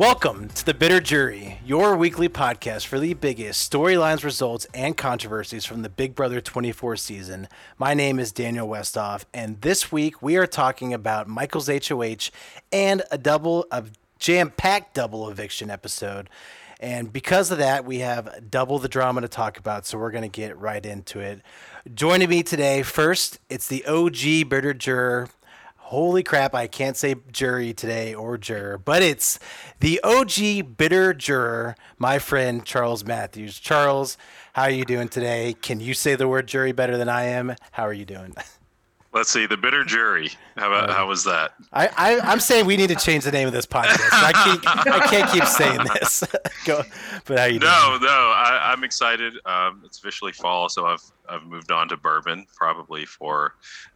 Welcome to the Bitter Jury, your weekly podcast for the biggest storylines, results, and controversies from the Big Brother 24 season. My name is Daniel Westhoff, and this week we are talking about Michael's HOH and a double, a jam-packed double eviction episode. And because of that, we have double the drama to talk about, so we're going to get right into it. Joining me today, first, it's the OG Bitter Juror, Holy crap, I can't say jury today or juror, but it's the OG bitter juror, my friend Charles Matthews. Charles, how are you doing today? Can you say the word jury better than I am? How are you doing? Let's see the bitter jury. How about how was that? I, I am saying we need to change the name of this podcast. I can't I can't keep saying this. Go, but how you doing? No, no, I, I'm excited. Um, it's officially fall, so I've I've moved on to bourbon probably for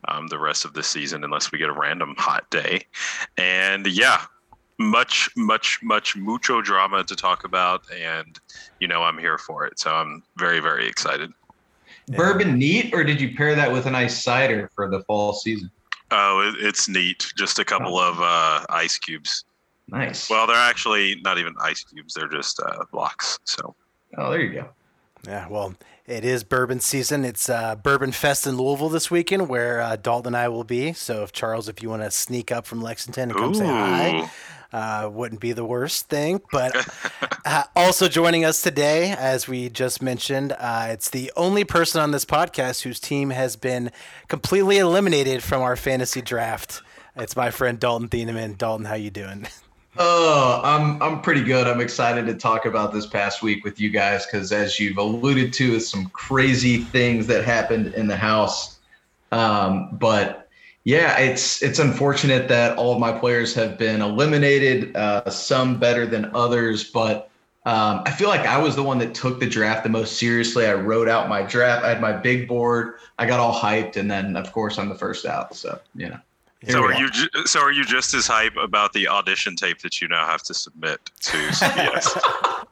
um, the rest of the season, unless we get a random hot day. And yeah, much, much, much mucho drama to talk about, and you know I'm here for it. So I'm very, very excited. Bourbon neat, or did you pair that with a nice cider for the fall season? Oh, it, it's neat. Just a couple of uh, ice cubes. Nice. Well, they're actually not even ice cubes; they're just uh, blocks. So. Oh, there you go. Yeah, well, it is bourbon season. It's uh, Bourbon Fest in Louisville this weekend, where uh, Dalton and I will be. So, if Charles, if you want to sneak up from Lexington and come Ooh. say hi, uh, wouldn't be the worst thing. But uh, also joining us today, as we just mentioned, uh, it's the only person on this podcast whose team has been completely eliminated from our fantasy draft. It's my friend Dalton Thieneman. Dalton, how you doing? Oh, I'm I'm pretty good. I'm excited to talk about this past week with you guys because, as you've alluded to, it's some crazy things that happened in the house. Um, but yeah, it's it's unfortunate that all of my players have been eliminated. Uh, some better than others, but um, I feel like I was the one that took the draft the most seriously. I wrote out my draft. I had my big board. I got all hyped, and then of course I'm the first out. So you know. So are you ju- so are you just as hype about the audition tape that you now have to submit to CBS?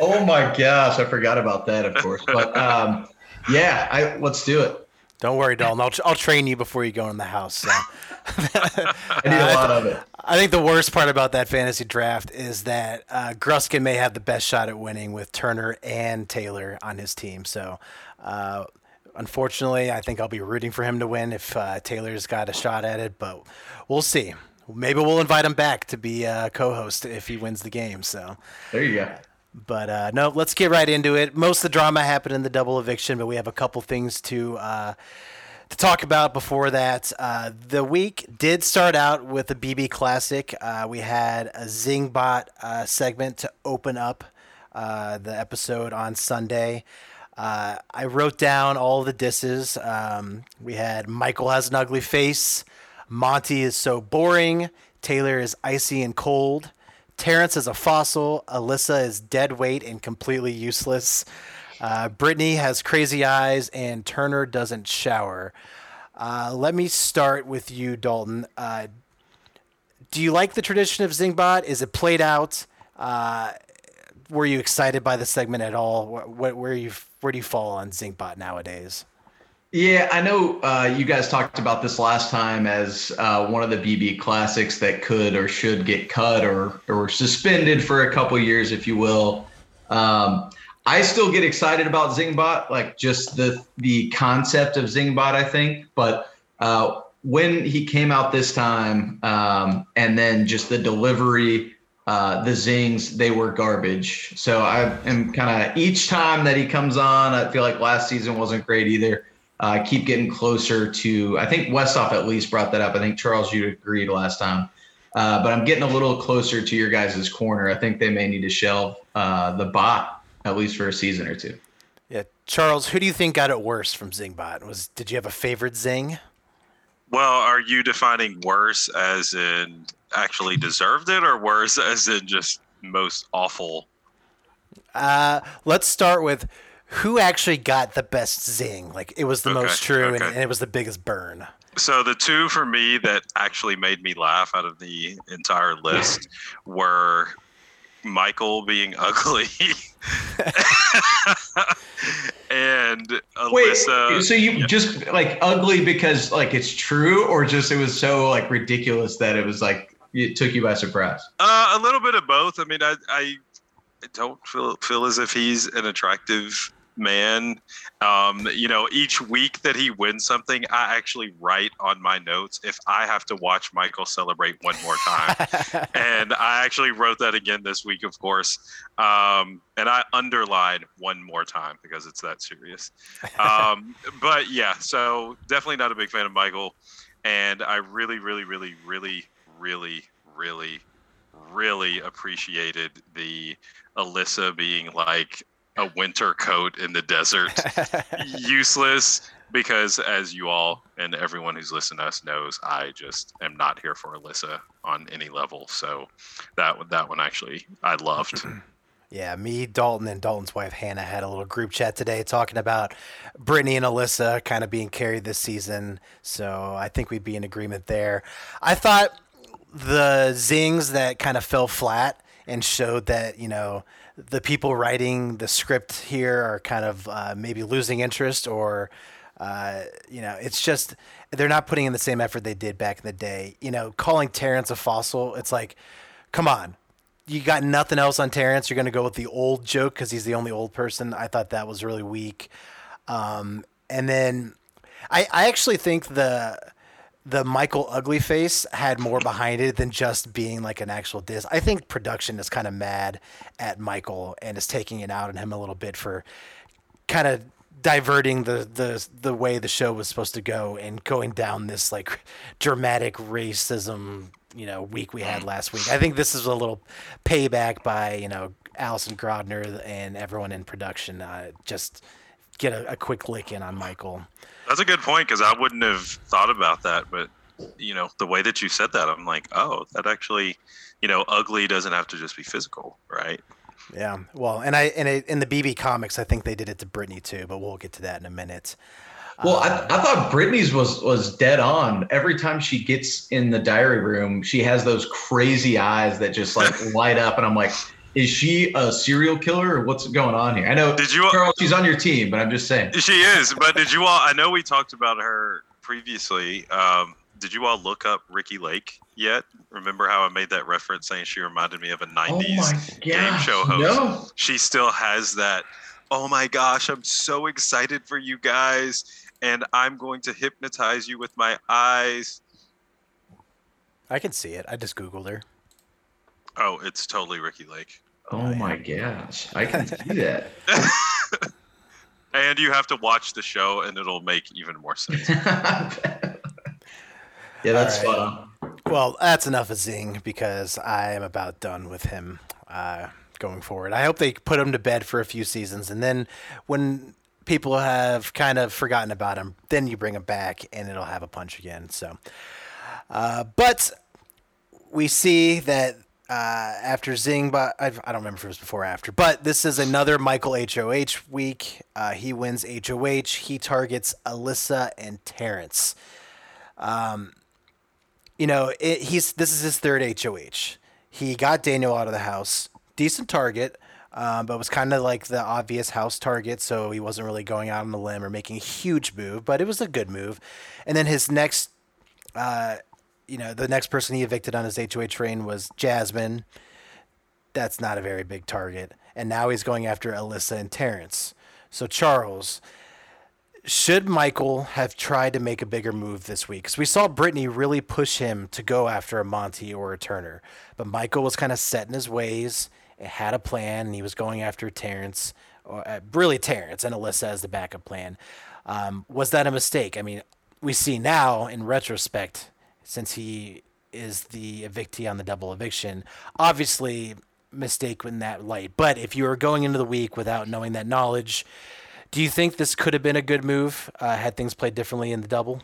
oh my gosh, I forgot about that, of course. But um, yeah, I, let's do it. Don't worry, Dalton. I'll, I'll train you before you go in the house. So. I need a lot of it. I think the worst part about that fantasy draft is that uh, Gruskin may have the best shot at winning with Turner and Taylor on his team. So, uh, unfortunately, I think I'll be rooting for him to win if uh, Taylor's got a shot at it. But we'll see. Maybe we'll invite him back to be a co-host if he wins the game. So there you go. But uh, no, let's get right into it. Most of the drama happened in the double eviction, but we have a couple things to uh, to talk about before that. Uh, the week did start out with a BB Classic. Uh, we had a Zingbot uh, segment to open up uh, the episode on Sunday. I wrote down all the disses. Um, we had Michael has an ugly face. Monty is so boring. Taylor is icy and cold. Terrence is a fossil. Alyssa is dead weight and completely useless. Uh, Brittany has crazy eyes, and Turner doesn't shower. Uh, let me start with you, Dalton. Uh, do you like the tradition of Zingbot? Is it played out? Uh, were you excited by the segment at all? Where, you where do you fall on Zingbot nowadays? Yeah, I know uh, you guys talked about this last time as uh, one of the BB classics that could or should get cut or or suspended for a couple years, if you will. Um, I still get excited about Zingbot, like just the the concept of Zingbot. I think, but uh, when he came out this time, um, and then just the delivery, uh, the zings, they were garbage. So I am kind of each time that he comes on, I feel like last season wasn't great either uh, keep getting closer to. I think Westhoff at least brought that up. I think Charles, you agreed last time, uh, but I'm getting a little closer to your guys' corner. I think they may need to shelve uh, the bot at least for a season or two. Yeah, Charles, who do you think got it worse from Zingbot? Was did you have a favorite Zing? Well, are you defining worse as in actually deserved it, or worse as in just most awful? Uh, let's start with who actually got the best zing? Like it was the Okay, most true and, okay. and it was the biggest burn. So the two for me that actually made me laugh out of the entire list were Michael being ugly and Wait, so you just like ugly because like it's true, or just it was so like ridiculous that it was like it took you by surprise? Uh, a little bit of both. I mean, I, I don't feel feel as if he's an attractive man. Um, you know, each week that he wins something, I actually write on my notes if I have to watch Michael celebrate one more time. and I actually wrote that again this week, of course. Um, and I underlined one more time because it's that serious. Um, but yeah, so definitely not a big fan of Michael. And I really, really, really, really, really, really, really appreciated the Alyssa being like, a winter coat in the desert. Useless because, as you all and everyone who's listened to us knows, I just am not here for Alyssa on any level. So that that one actually I loved. Yeah, me, Dalton, and Dalton's wife Hannah had a little group chat today talking about Brittany and Alyssa kind of being carried this season. So I think we'd be in agreement there. I thought the zings that kind of fell flat and showed that you know the people writing the script here are kind of uh, maybe losing interest or uh, you know it's just they're not putting in the same effort they did back in the day. You know calling terrence a fossil it's like come on. You got nothing else on terrence. You're going to go with the old joke because he's the only old person. I thought that was really weak. Um, and then I, I actually think the the Michael Ugly Face had more behind it than just being like an actual diss. I think production is kind of mad at Michael and is taking it out on him a little bit for kind of diverting the the the way the show was supposed to go and going down this like dramatic racism you know week we had last week. I think this is a little payback by you know Allison Grodner and everyone in production. Uh, just get a, a quick lick in on Michael. That's a good point because I wouldn't have thought about that, but you know the way that you said that, I'm like, oh, that actually, you know, ugly doesn't have to just be physical, right? Yeah, well, and I and it, in the BB comics, I think they did it to Brittany too, but we'll get to that in a minute. Well, I, um, I thought Brittany's was was dead on. Every time she gets in the diary room, she has those crazy eyes that just like light up, and I'm like, is she a serial killer or what's going on here? I know did you Carl, she's on your team, but I'm just saying. She is, but did you all I know we talked about her previously. Um, did you all look up Ricki Lake yet? Remember how I made that reference saying she reminded me of a 90s oh game show host? No. She still has that, oh my gosh, I'm so excited for you guys, and I'm going to hypnotize you with my eyes. I can see it. I just Googled her. Oh, it's totally Ricki Lake. Oh my gosh, I can see that. and you have to watch the show, and it'll make even more sense. yeah, that's right. fun. Well, that's enough of Zing because I am about done with him uh, going forward. I hope they put him to bed for a few seasons, and then when people have kind of forgotten about him, then you bring him back, and it'll have a punch again. So, uh, but we see that uh, after Zing, but I, I, don't remember if it was before or after. But this is another Michael HOH week. Uh, he wins HOH. He targets Alyssa and Terrence. Um, you know, it, he's this is his third HOH. He got Daniel out of the house. Decent target, um, but was kind of like the obvious house target, so he wasn't really going out on the limb or making a huge move. But it was a good move. And then his next uh, you know, the next person he evicted on his HOH train was Jasmine. That's not a very big target. And now he's going after Alyssa and Terrence. So, Charles, should Michael have tried to make a bigger move this week? Because we saw Brittany really push him to go after a Monty or a Turner. But Michael was kind of set in his ways, had a plan, and he was going after Terrence, or uh, really Terrence, and Alyssa as the backup plan. Um, was that a mistake? I mean, we see now in retrospect since he is the evictee on the double eviction. Obviously, mistake in that light. But if you were going into the week without knowing that knowledge, do you think this could have been a good move uh, had things played differently in the double?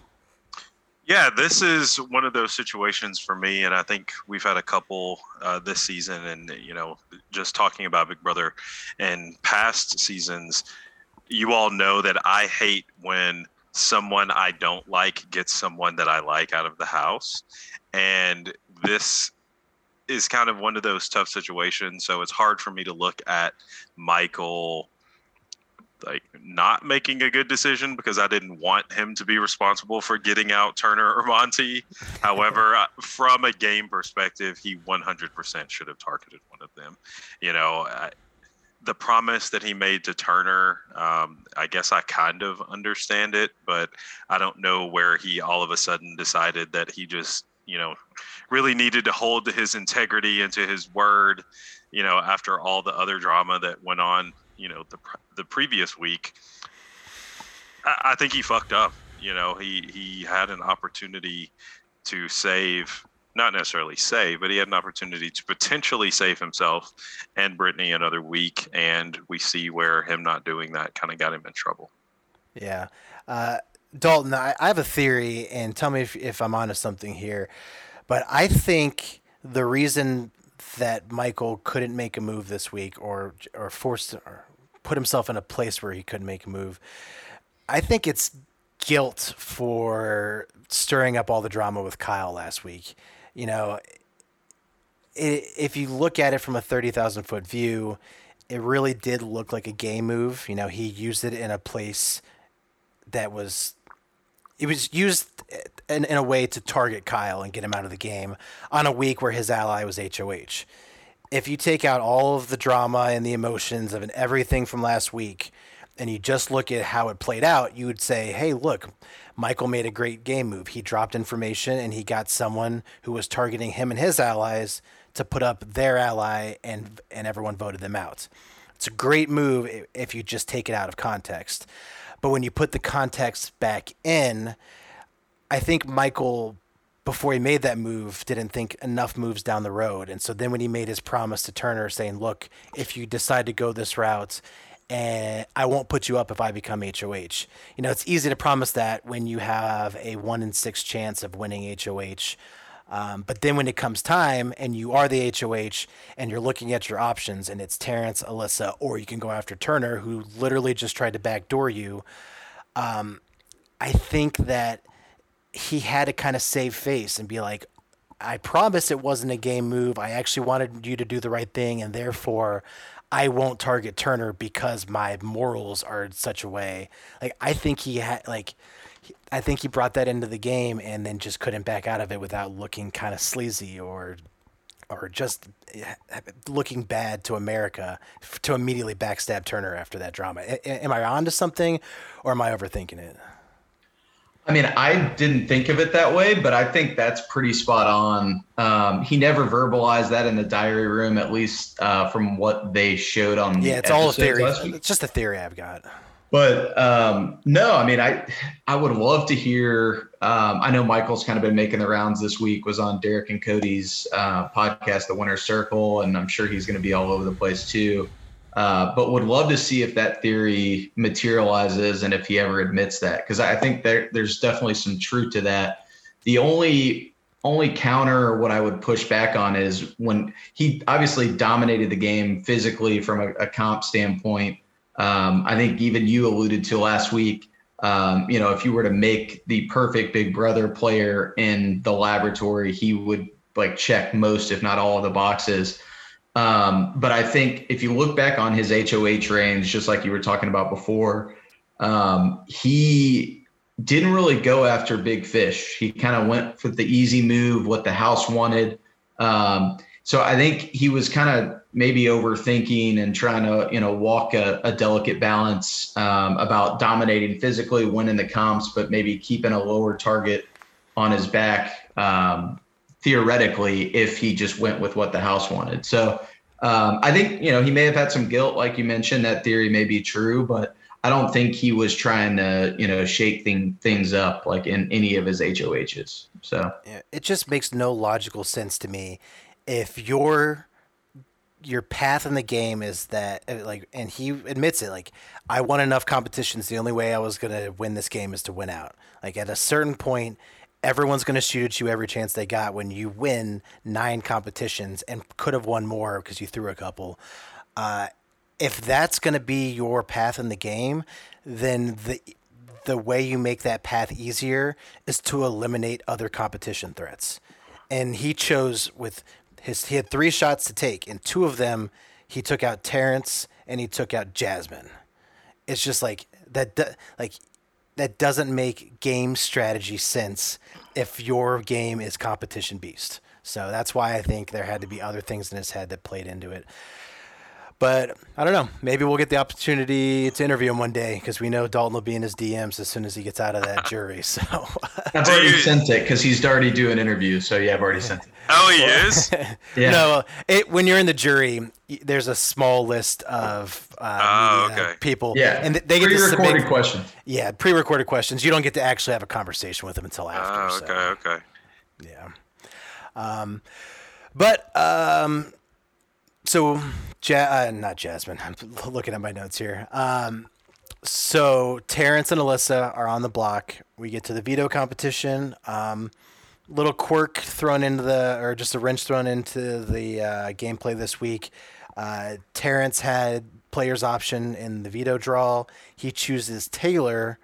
Yeah, this is one of those situations for me, and I think we've had a couple uh, this season. And you know, just talking about Big Brother and past seasons, you all know that I hate when someone I don't like gets someone that I like out of the house. And this is kind of one of those tough situations. So it's hard for me to look at Michael like not making a good decision because I didn't want him to be responsible for getting out Turner or Monty. However, uh, from a game perspective, he 100% should have targeted one of them. You know, I, the promise that he made to Turner, um, I guess I kind of understand it, but I don't know where he all of a sudden decided that he just, you know, really needed to hold to his integrity and to his word, you know, after all the other drama that went on, you know, the the previous week. I, I think he fucked up. You know, he he had an opportunity to save not necessarily save, but he had an opportunity to potentially save himself and Brittany another week. And we see where him not doing that kind of got him in trouble. Yeah. Uh, Dalton, I, I, have a theory, and tell me if, if I'm onto something here. But I think the reason that Michael couldn't make a move this week or or forced or put himself in a place where he couldn't make a move, I think it's guilt for stirring up all the drama with Kyle last week you know, it, if you look at it from a 30,000 foot view, it really did look like a game move. You know, he used it in a place that was, it was used in, in a way to target Kyle and get him out of the game on a week where his ally was HOH. If you take out all of the drama and the emotions of everything from last week, and you just look at how it played out, you would say, hey, look, Michael made a great game move. He dropped information and he got someone who was targeting him and his allies to put up their ally, and, and everyone voted them out. It's a great move if you just take it out of context. But when you put the context back in, I think Michael, before he made that move, didn't think enough moves down the road. And so then when he made his promise to Turner saying, look, if you decide to go this route and I won't put you up if I become HOH. You know, it's easy to promise that when you have a one in six chance of winning HOH. Um, but then when it comes time and you are the HOH and you're looking at your options and it's Terrence, Alyssa, or you can go after Turner, who literally just tried to backdoor you. Um, I think that he had to kind of save face and be like, I promise it wasn't a game move. I actually wanted you to do the right thing, and therefore I won't target Turner because my morals are in such a way. Like I think he had like I think he brought that into the game and then just couldn't back out of it without looking kind of sleazy or or just eh, looking bad to America to immediately backstab Turner after that drama. Am I on to something or am I overthinking it? I mean, I didn't think of it that way, but I think that's pretty spot on. Um, he never verbalized that in the diary room, at least uh, from what they showed on. Yeah, it's all a theory. It's just a theory I've got. But um, no, I mean, I I would love to hear. Um, I know Michael's kind of been making the rounds this week. Was on Derrick and Cody's uh, podcast, The Winner Circle, and I'm sure he's going to be all over the place too. Uh, but would love to see if that theory materializes and if he ever admits that, because I think there, there's definitely some truth to that. The only only counter what I would push back on is when he obviously dominated the game physically from a, a comp standpoint. Um, I think even you alluded to last week. Um, you know, if you were to make the perfect Big Brother player in the laboratory, he would like check most, if not all, of the boxes. Um, but I think if you look back on his HOH range, just like you were talking about before, um, he didn't really go after big fish. He kind of went for the easy move, what the house wanted. Um, so I think he was kind of maybe overthinking and trying to, you know, walk a, a delicate balance um, about dominating physically, winning the comps, but maybe keeping a lower target on his back um, theoretically if he just went with what the house wanted. So um, I think you know he may have had some guilt, like you mentioned. That theory may be true, but I don't think he was trying to you know shake thing, things up like in any of his HOHs. So yeah, it just makes no logical sense to me if your your path in the game is that uh, like and he admits it like i won enough competitions the only way i was going to win this game is to win out like at a certain point everyone's going to shoot at you every chance they got when you win nine competitions and could have won more because you threw a couple. Uh, if that's going to be your path in the game, then the the way you make that path easier is to eliminate other competition threats. And he chose with his he had three shots to take, and two of them he took out Terrence and he took out Jasmine it's just like that. Like that doesn't make game strategy sense if your game is competition beast. So that's why I think there had to be other things in his head that played into it. But I don't know. Maybe we'll get the opportunity to interview him one day because we know Dalton will be in his DMs as soon as he gets out of that jury. So I've already sent it because he's already doing interviews. So yeah, I've already sent it. Oh, he is. Yeah. no, it, when you're in the jury, there's a small list of uh, Oh, okay. people, Yeah. and they get to Pre-recorded submit questions. Yeah, pre-recorded questions. You don't get to actually have a conversation with them until after. Oh, so, okay, okay. Yeah. Um, but um, so ja- uh, not Jasmine. I'm looking at my notes here. Um, so Terrence and Alyssa are on the block. We get to the veto competition. Um, little quirk thrown into the, or just a wrench thrown into the uh, gameplay this week. Uh, Terrence had player's option in the veto draw. He chooses Taylor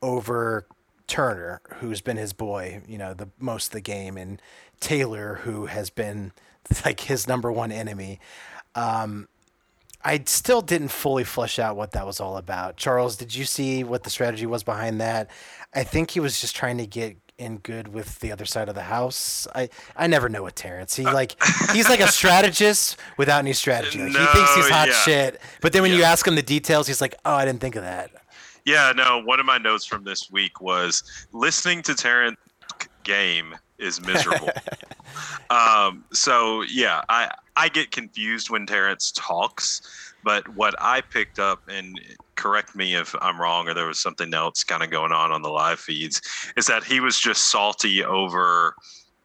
over Turner, who's been his boy, you know, the most of the game, and Taylor, who has been like his number one enemy. Um, I still didn't fully flesh out what that was all about. Charles, did you see what the strategy was behind that? I think he was just trying to get in good with the other side of the house. I I never know with Terrence. He like he's like a strategist without any strategy. Like, he thinks he's hot yeah. shit, but then when you ask him the details, he's like, "Oh, I didn't think of that." Yeah, no. One of my notes from this week was listening to Terrence game is miserable. um, so yeah, I I get confused when Terrence talks, but what I picked up and correct me if I'm wrong or there was something else kind of going on on the live feeds is that he was just salty over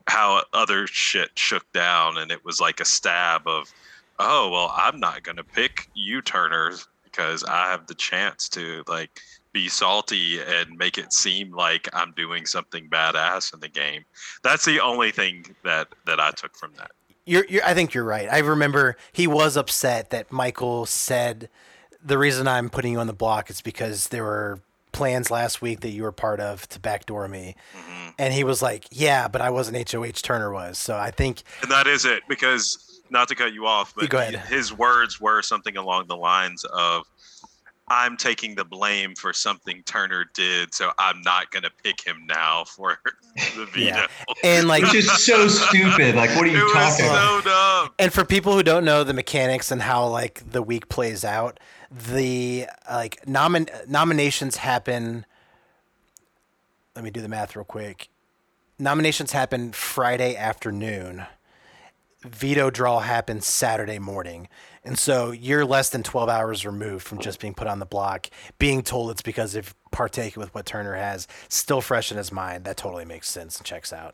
how other shit shook down and it was like a stab of oh well i'm not going to pick you turner because i have the chance to like be salty and make it seem like i'm doing something badass in the game. That's the only thing that that i took from that You're, you're, I think you're right. I remember he was upset that Michael said the reason I'm putting you on the block is because there were plans last week that you were part of to backdoor me, Mm-hmm. and he was like, "Yeah, but I wasn't HOH Turner was." So I think and that is it because not to cut you off but his words were something along the lines of i'm taking the blame for something turner did so i'm not going to pick him now for the veto Yeah. and like Which is so stupid. Like, what are it you was talking about? so dumb And for people who don't know the mechanics and how like the week plays out, the like nomin- nominations happen. Let me do the math real quick. Nominations happen Friday afternoon. Veto draw happens Saturday morning. And so you're less than 12 hours removed from just being put on the block, being told it's because of partaking with what Turner has, still fresh in his mind. That totally makes sense and checks out.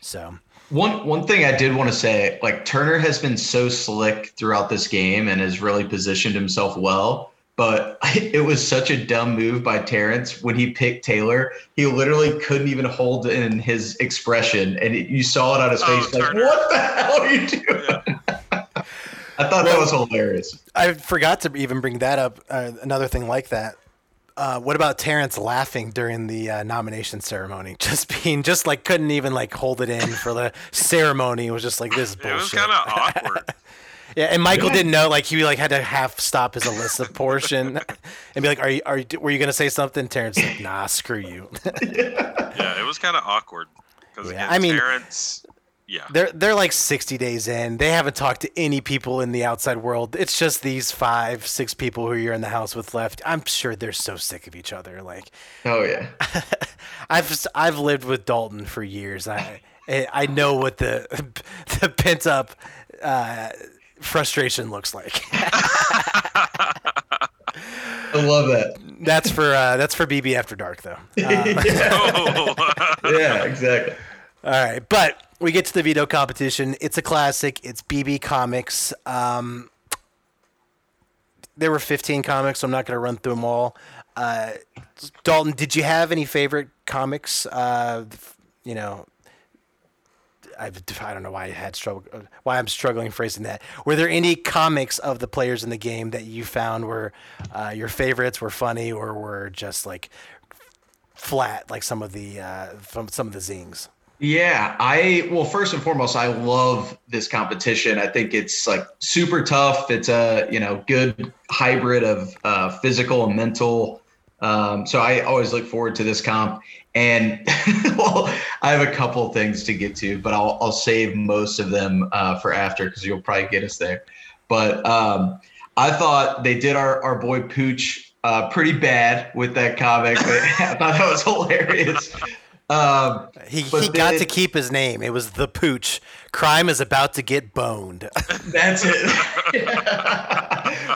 So, One one thing I did want to say, like Turner has been so slick throughout this game and has really positioned himself well. But it was such a dumb move by Terrence when he picked Taylor. He literally couldn't even hold in his expression, and it, you saw it on his Oh, face. like, Turner. what the hell are you doing? I thought that was hilarious. I forgot to even bring that up. Uh, another thing like that. Uh, what about Terrence laughing during the uh, nomination ceremony? Just being, just like couldn't even like hold it in for the ceremony. It was just like this is it was kind of awkward yeah, and Michael didn't know. Like he like had to half stop his Alyssa portion and be like, "Are you are you, were you gonna say something?" Terrence like, "Nah, screw you." yeah it was kind of awkward because Yeah, again, I mean- Terrence, yeah they're they're like 60 days in. They haven't talked to any people in the outside world. It's just these five, six people who you're in the house with left. I'm sure they're so sick of each other. Like Oh yeah. I've I've lived with Dalton for years. I I know what the the pent up uh, frustration looks like. I love that. That's for uh, that's for BB After Dark though. oh Yeah, exactly. All right, but we get to the veto competition. It's a classic. It's BB Comics. Um, there were 15 comics, so I'm not going to run through them all. Uh, Dalton, did you have any favorite comics? Uh, you know, I, don't know why I had struggle, why I'm struggling phrasing that. Were there any comics of the players in the game that you found were uh, your favorites, were funny, or were just like flat, like some of the uh, from some of the zings? Yeah, I well, first and foremost, I love this competition. I think it's like super tough. It's a you know good hybrid of uh, physical and mental. Um, so I always look forward to this comp. And well, I have a couple things to get to, but I'll I'll save most of them uh, for after because you'll probably get us there. But um, I thought they did our our boy Pooch uh, pretty bad with that comic. I thought that was hilarious. Um, he he got to keep his name. It was the Pooch. Crime is about to get boned. That's it.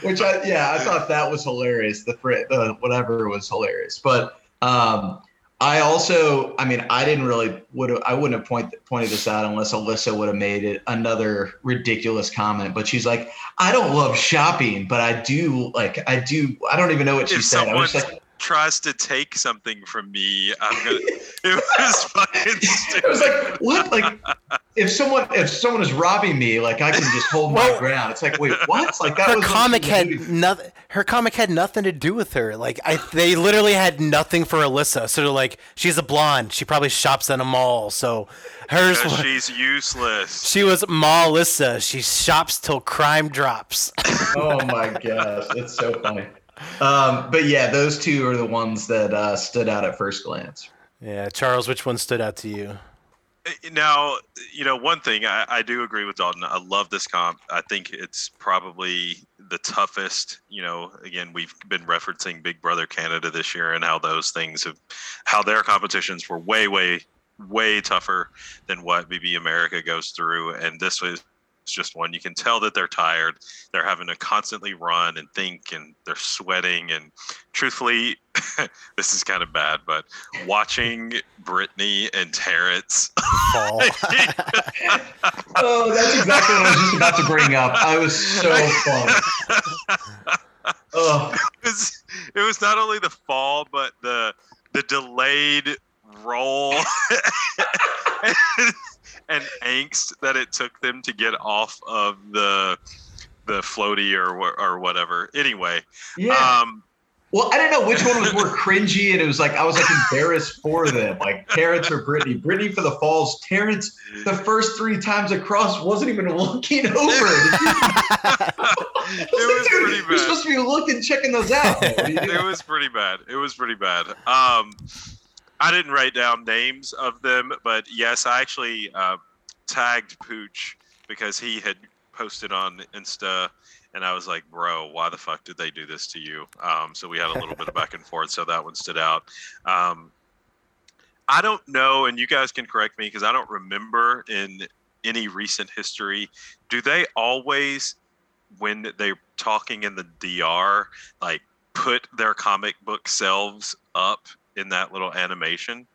Which I yeah, I thought that was hilarious. The uh, whatever was hilarious, but um, I also, I mean, I didn't really would I wouldn't have point, pointed this out unless Alyssa would have made it another ridiculous comment. But she's like, I don't love shopping, but I do like I do. I don't even know what if she said. I was like, tries to take something from me, I'm gonna. it was fucking stupid. It was like what? Like if someone if someone is robbing me, like I can just hold well, my ground. It's like wait, what? Like that. Her comic had nothing. Her comic had nothing to do with her. Like I, they literally had nothing for Alyssa. So they're like, she's a blonde. She probably shops in a mall. So hers. Was, she's useless. She was Alyssa. She shops till crime drops. oh my gosh, that's so funny. Um, but yeah, those two are the ones that uh, stood out at first glance. Yeah, Charles, which one stood out to you? Uh, now, you know, one thing I, I do agree with Dalton. I love this comp. I think it's probably the toughest. You know, again, we've been referencing Big Brother Canada this year and how those things have, how their competitions were way, way, way tougher than what BB America goes through. And this was it's just one. You can tell that they're tired. They're having to constantly run and think, and they're sweating. And truthfully, this is kind of bad, but watching Brittany and Terrence fall. oh, that's exactly what I was just about to bring up. I was so fun. Oh. It was, it was not only the fall, but the the delayed roll and angst that it took them to get off of the the floaty or or whatever. Anyway, yeah. Um, well, I don't know which one was more cringy, and it was like I was like embarrassed for them, like Terrence or Brittany. Brittany for the falls. Terrence, the first three times across, wasn't even looking over. it was pretty bad. You're supposed to be looking, checking those out. it was pretty bad. It was pretty bad. Um, I didn't write down names of them, but yes, I actually uh, tagged Pooch because he had posted on Insta, and I was like, "Bro, why the fuck did they do this to you?" Um, so we had a little bit of back and forth. So that one stood out. Um, I don't know, and you guys can correct me because I don't remember in any recent history. Do they always, when they're talking in the DR, like put their comic book selves up in that little animation.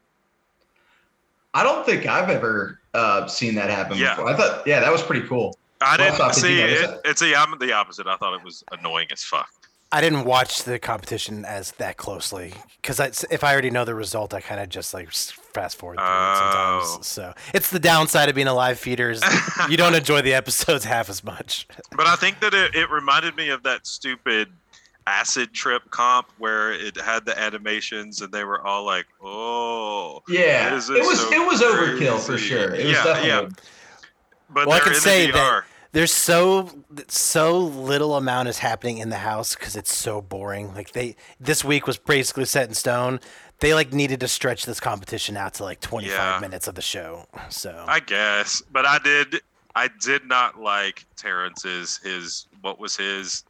I don't think I've ever uh, seen that happen yeah. before. I thought, yeah, that was pretty cool. I didn't see it. It's the I'm the opposite. I thought it was annoying as fuck. I didn't watch the competition as that closely because if I already know the result, I kind of just like fast forward through oh. it sometimes. Oh. So it's the downside of being a live feeder is you don't enjoy the episodes half as much. But I think that it, it reminded me of that stupid acid trip comp where it had the animations and they were all like, "Oh, yeah." It was so it was crazy. overkill for sure. It yeah, yeah. But well, I can say that there's so so little amount is happening in the house because it's so boring. Like they this week was basically set in stone. They like needed to stretch this competition out to like 25 yeah. minutes of the show. So I guess, but I did I did not like Terrence's his what was his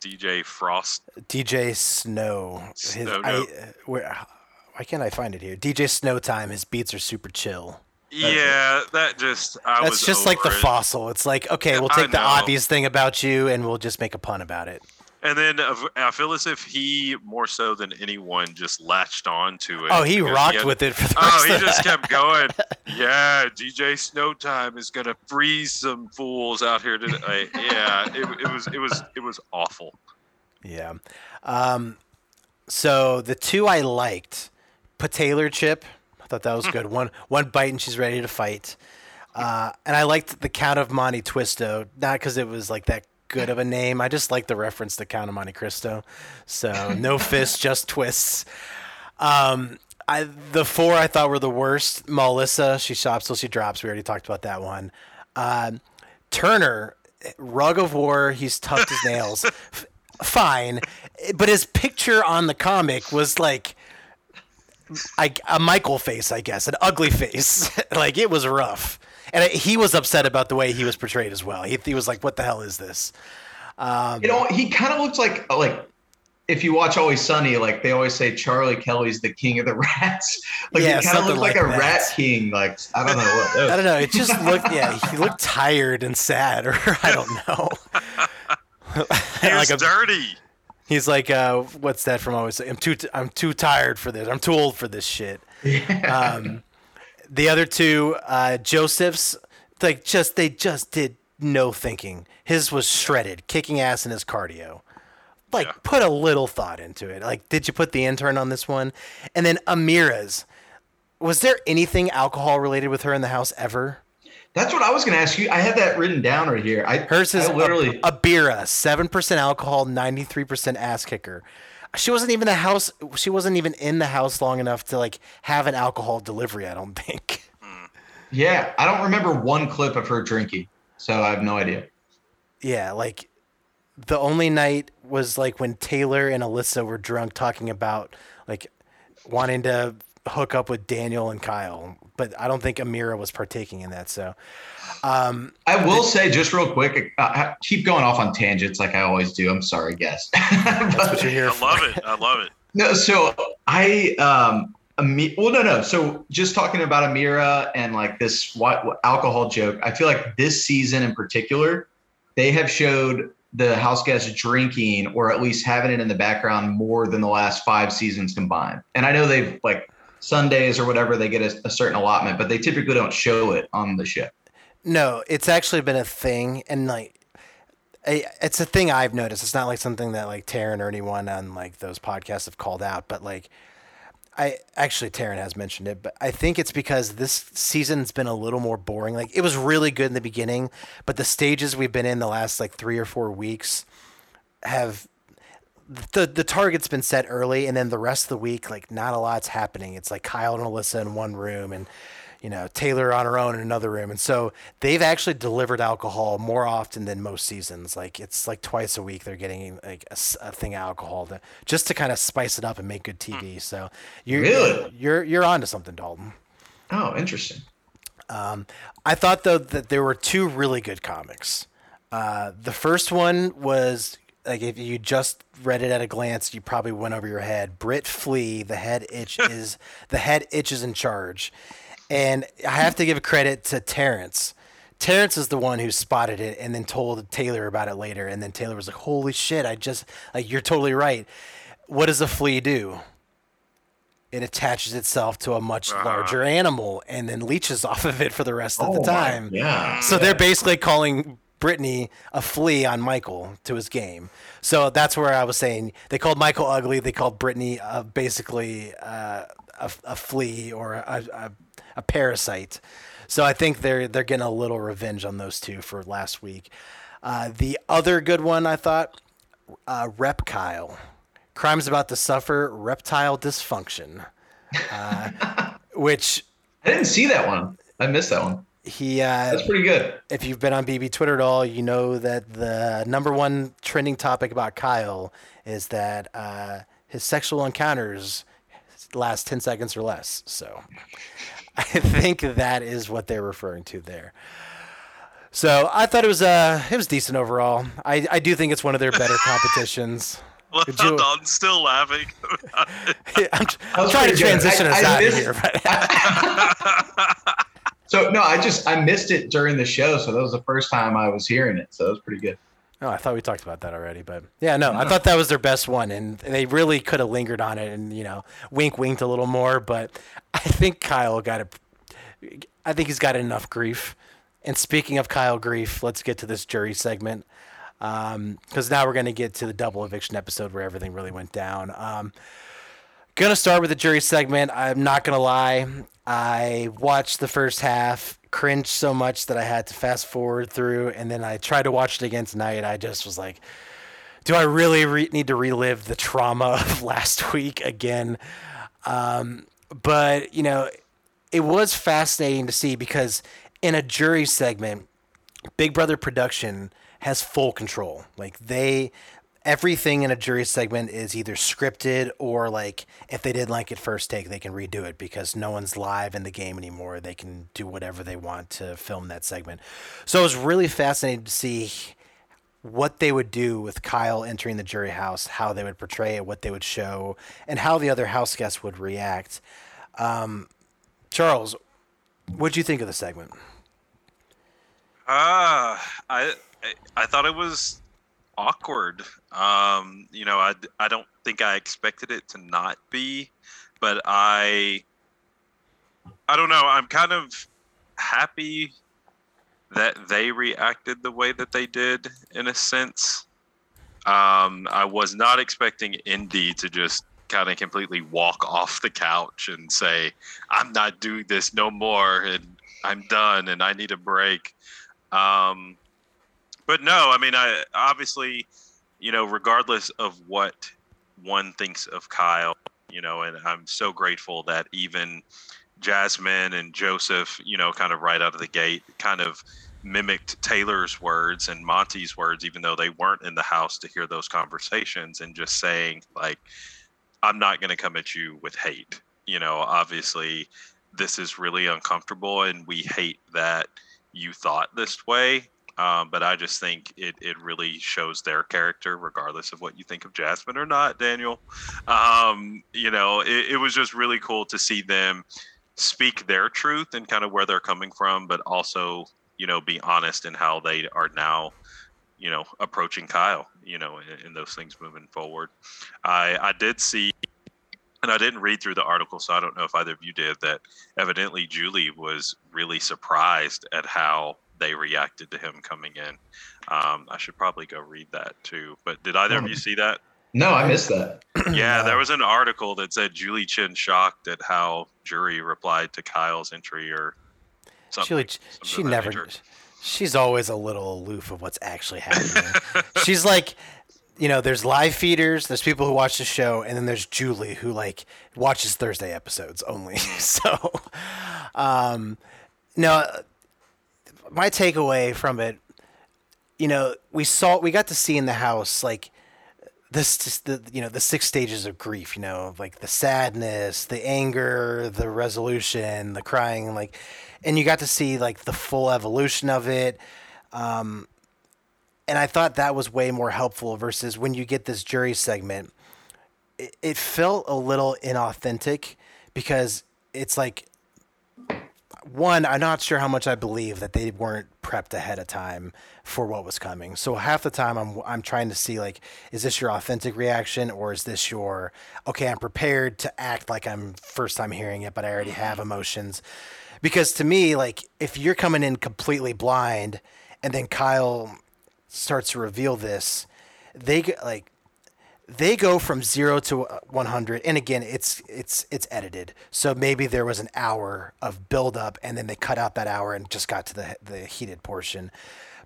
DJ Frost. DJ Snow. Snow his, I, uh, where, why can't I find it here? DJ Snow Time. His beats are super chill. yeah, that just I That's just like the it. fossil. It's like okay, we'll take the obvious thing about you and we'll just make a pun about it. And then I feel as if he more so than anyone just latched on to it. Oh, he rocked he had, with it for the Oh, he just kept going. yeah, DJ Snowtime is gonna freeze some fools out here today. yeah, it, it, was it was it was awful. Yeah. Um, so the two I liked, Pataler Chip. I thought that was good. one one bite and she's ready to fight. Uh, and I liked the Count of Monte Twisto, not because it was like that good of a name. I just like the reference to Count of Monte Cristo. So no fists, just twists. Um, I the four I thought were the worst. Melissa, she shops till she drops. We already talked about that one. Um, Turner, rug of war. He's tucked his nails. F- Fine, but his picture on the comic was like. I, a Michael face, I guess, an ugly face. like it was rough, and it, he was upset about the way he was portrayed as well. He, he was like, "What the hell is this?" Um, You know, he kind of looks like like if you watch Always Sunny, like they always say Charlie Kelly's the king of the rats. Like Yeah, he kind of something looks like, like a that. rat king. Like I don't know what. I don't know. It just looked, yeah, he looked tired and sad, or I don't know. He was like a, dirty. he's like, uh, what's that from always? I'm too, t- I'm too tired for this. I'm too old for this shit. Um, the other two, uh, Joseph's, like just they just did no thinking. His was shredded, kicking ass in his cardio. Like Yeah. put a little thought into it. Like, did you put the intern on this one? And then Ameerah's. Was there anything alcohol related with her in the house ever? That's what I was going to ask you. I had that written down right here. I Hers is I literally. a, a Bira, seven percent alcohol, ninety three percent ass kicker. She wasn't even the house. She wasn't even in the house long enough to like have an alcohol delivery. I don't think. yeah, I don't remember one clip of her drinking, so I have no idea. Yeah, like the only night was like when Taylor and Alyssa were drunk talking about like wanting to hook up with Daniel and Kyle, but I don't think Ameerah was partaking in that. So um, I will say just real quick, uh, keep going off on tangents like I always do. I'm sorry, guys. that's what you're here I for. love it. I love it. No, so I um Ami- well no no so just talking about Ameerah and like this what, what alcohol joke I feel like this season in particular they have showed the house guests drinking or at least having it in the background more than the last five seasons combined and I know they've like Sundays or whatever they get a, a certain allotment but they typically don't show it on the ship. No, it's actually been a thing, and like, it's a thing I've noticed. It's not like something that like Taran or anyone on like those podcasts have called out, but like, I actually Taran has mentioned it, but I think it's because this season's been a little more boring. Like, it was really good in the beginning, but the stages we've been in the last like three or four weeks have the the target's been set early, and then the rest of the week, like not a lot's happening. It's like Kyle and Alyssa in one room, and you know Taylor on her own in another room, and so they've actually delivered alcohol more often than most seasons. Like it's like twice a week they're getting like a thing of alcohol to, just to kind of spice it up and make good TV. So you're Really? you're you're onto something, Dalton. oh interesting I thought though that there were two really good comics. Uh, the first one was like if you just read it at a glance, you probably went over your head. Brit Flea, the head itch is the head itch is in charge, and I have to give credit to Terrence. Terrence is the one who spotted it and then told Taylor about it later, and then Taylor was like, "Holy shit! I just like you're totally right. What does a flea do?" It attaches itself to a much ah. larger animal and then leeches off of it for the rest of the oh time. yeah So they're basically calling Brittany a flea on Michael to his game. So that's where I was saying they called Michael ugly. They called Brittany uh, basically uh, a, a flea or a, a, a parasite. So I think they're they're getting a little revenge on those two for last week. Uh, the other good one I thought, uh, Reptile. Crimes about to suffer reptile dysfunction, uh, which I didn't see that one I missed that one he uh, that's pretty good if you've been on BB Twitter at all, you know that the number one trending topic about Kyle is that uh, his sexual encounters last 10 seconds or less. So I think that is what they're referring to there. So I thought it was uh it was decent overall. I, I do think it's one of their better competitions. Well, Could you- I'm still laughing. I'm, I'm trying to transition I- us I out missed- of here, but So no, I just I missed it during the show, so that was the first time I was hearing it. So that was pretty good. Oh, I thought we talked about that already, but yeah, no, I thought that was their best one, and they really could have lingered on it and you know wink winked a little more. But I think Kyle got it. I think he's got enough grief. And speaking of Kyle grief, let's get to this jury segment because now we're going to get to the double eviction episode where everything really went down. Um, gonna start with the jury segment. I'm not gonna lie. I watched the first half, cringed so much that I had to fast forward through, and then I tried to watch it again tonight. I just was like, do I really re- need to relive the trauma of last week again? Um, but you know, it was fascinating to see because in a jury segment, Big Brother production has full control. Like they everything in a jury segment is either scripted or like if they didn't like it first take they can redo it because no one's live in the game anymore they can do whatever they want to film that segment so it was really fascinating to see what they would do with Kyle entering the jury house, how they would portray it, what they would show, and how the other house guests would react. Um, Charles, what did you think of the segment? Ah, uh, I I thought it was awkward. Um, you know, I, I don't think I expected it to not be, but I I don't know. I'm kind of happy that they reacted the way that they did in a sense. Um, I was not expecting Indy to just kind of completely walk off the couch and say, "I'm not doing this no more," and I'm done, and I need a break. Um, but no, I mean, I obviously, you know, regardless of what one thinks of Kyle, you know, and I'm so grateful that even Jasmine and Joseph, you know, kind of right out of the gate, kind of mimicked Taylor's words and Monty's words, even though they weren't in the house to hear those conversations, and just saying, like, I'm not going to come at you with hate. You know, obviously, this is really uncomfortable, and we hate that you thought this way. Um, but I just think it, it really shows their character, regardless of what you think of Jasmine or not, Daniel. Um, you know, it, it was just really cool to see them speak their truth and kind of where they're coming from, but also, you know, be honest in how they are now, you know, approaching Kyle, you know, in, in those things moving forward. I, I did see and I didn't read through the article, so I don't know if either of you did. That evidently Julie was really surprised at how they reacted to him coming in. Um, I should probably go read that too. But did either of you see that? No, I missed that. yeah, there was an article that said Julie Chen shocked at how jury replied to Kyle's entry or something. Julie, she never. Nature. She's always a little aloof of what's actually happening. she's like, you know, there's live feeders, there's people who watch the show, and then there's Julie who like watches Thursday episodes only. so, um, no, my takeaway from it, you know, we saw we got to see in the house like this just the you know the six stages of grief you know like the sadness the anger the resolution the crying like and you got to see like the full evolution of it. Um and i thought that was way more helpful versus when you get this jury segment it, it felt a little inauthentic because it's like one, I'm not sure how much I believe that they weren't prepped ahead of time for what was coming. So half the time I'm I'm trying to see like, is this your authentic reaction or is this your okay, I'm prepared to act like I'm first time hearing it, but I already have mm-hmm. emotions. Because to me, like if you're coming in completely blind and then Kyle starts to reveal this, they like they go from zero to 100 and again it's it's it's edited. So maybe there was an hour of build up and then they cut out that hour and just got to the the heated portion.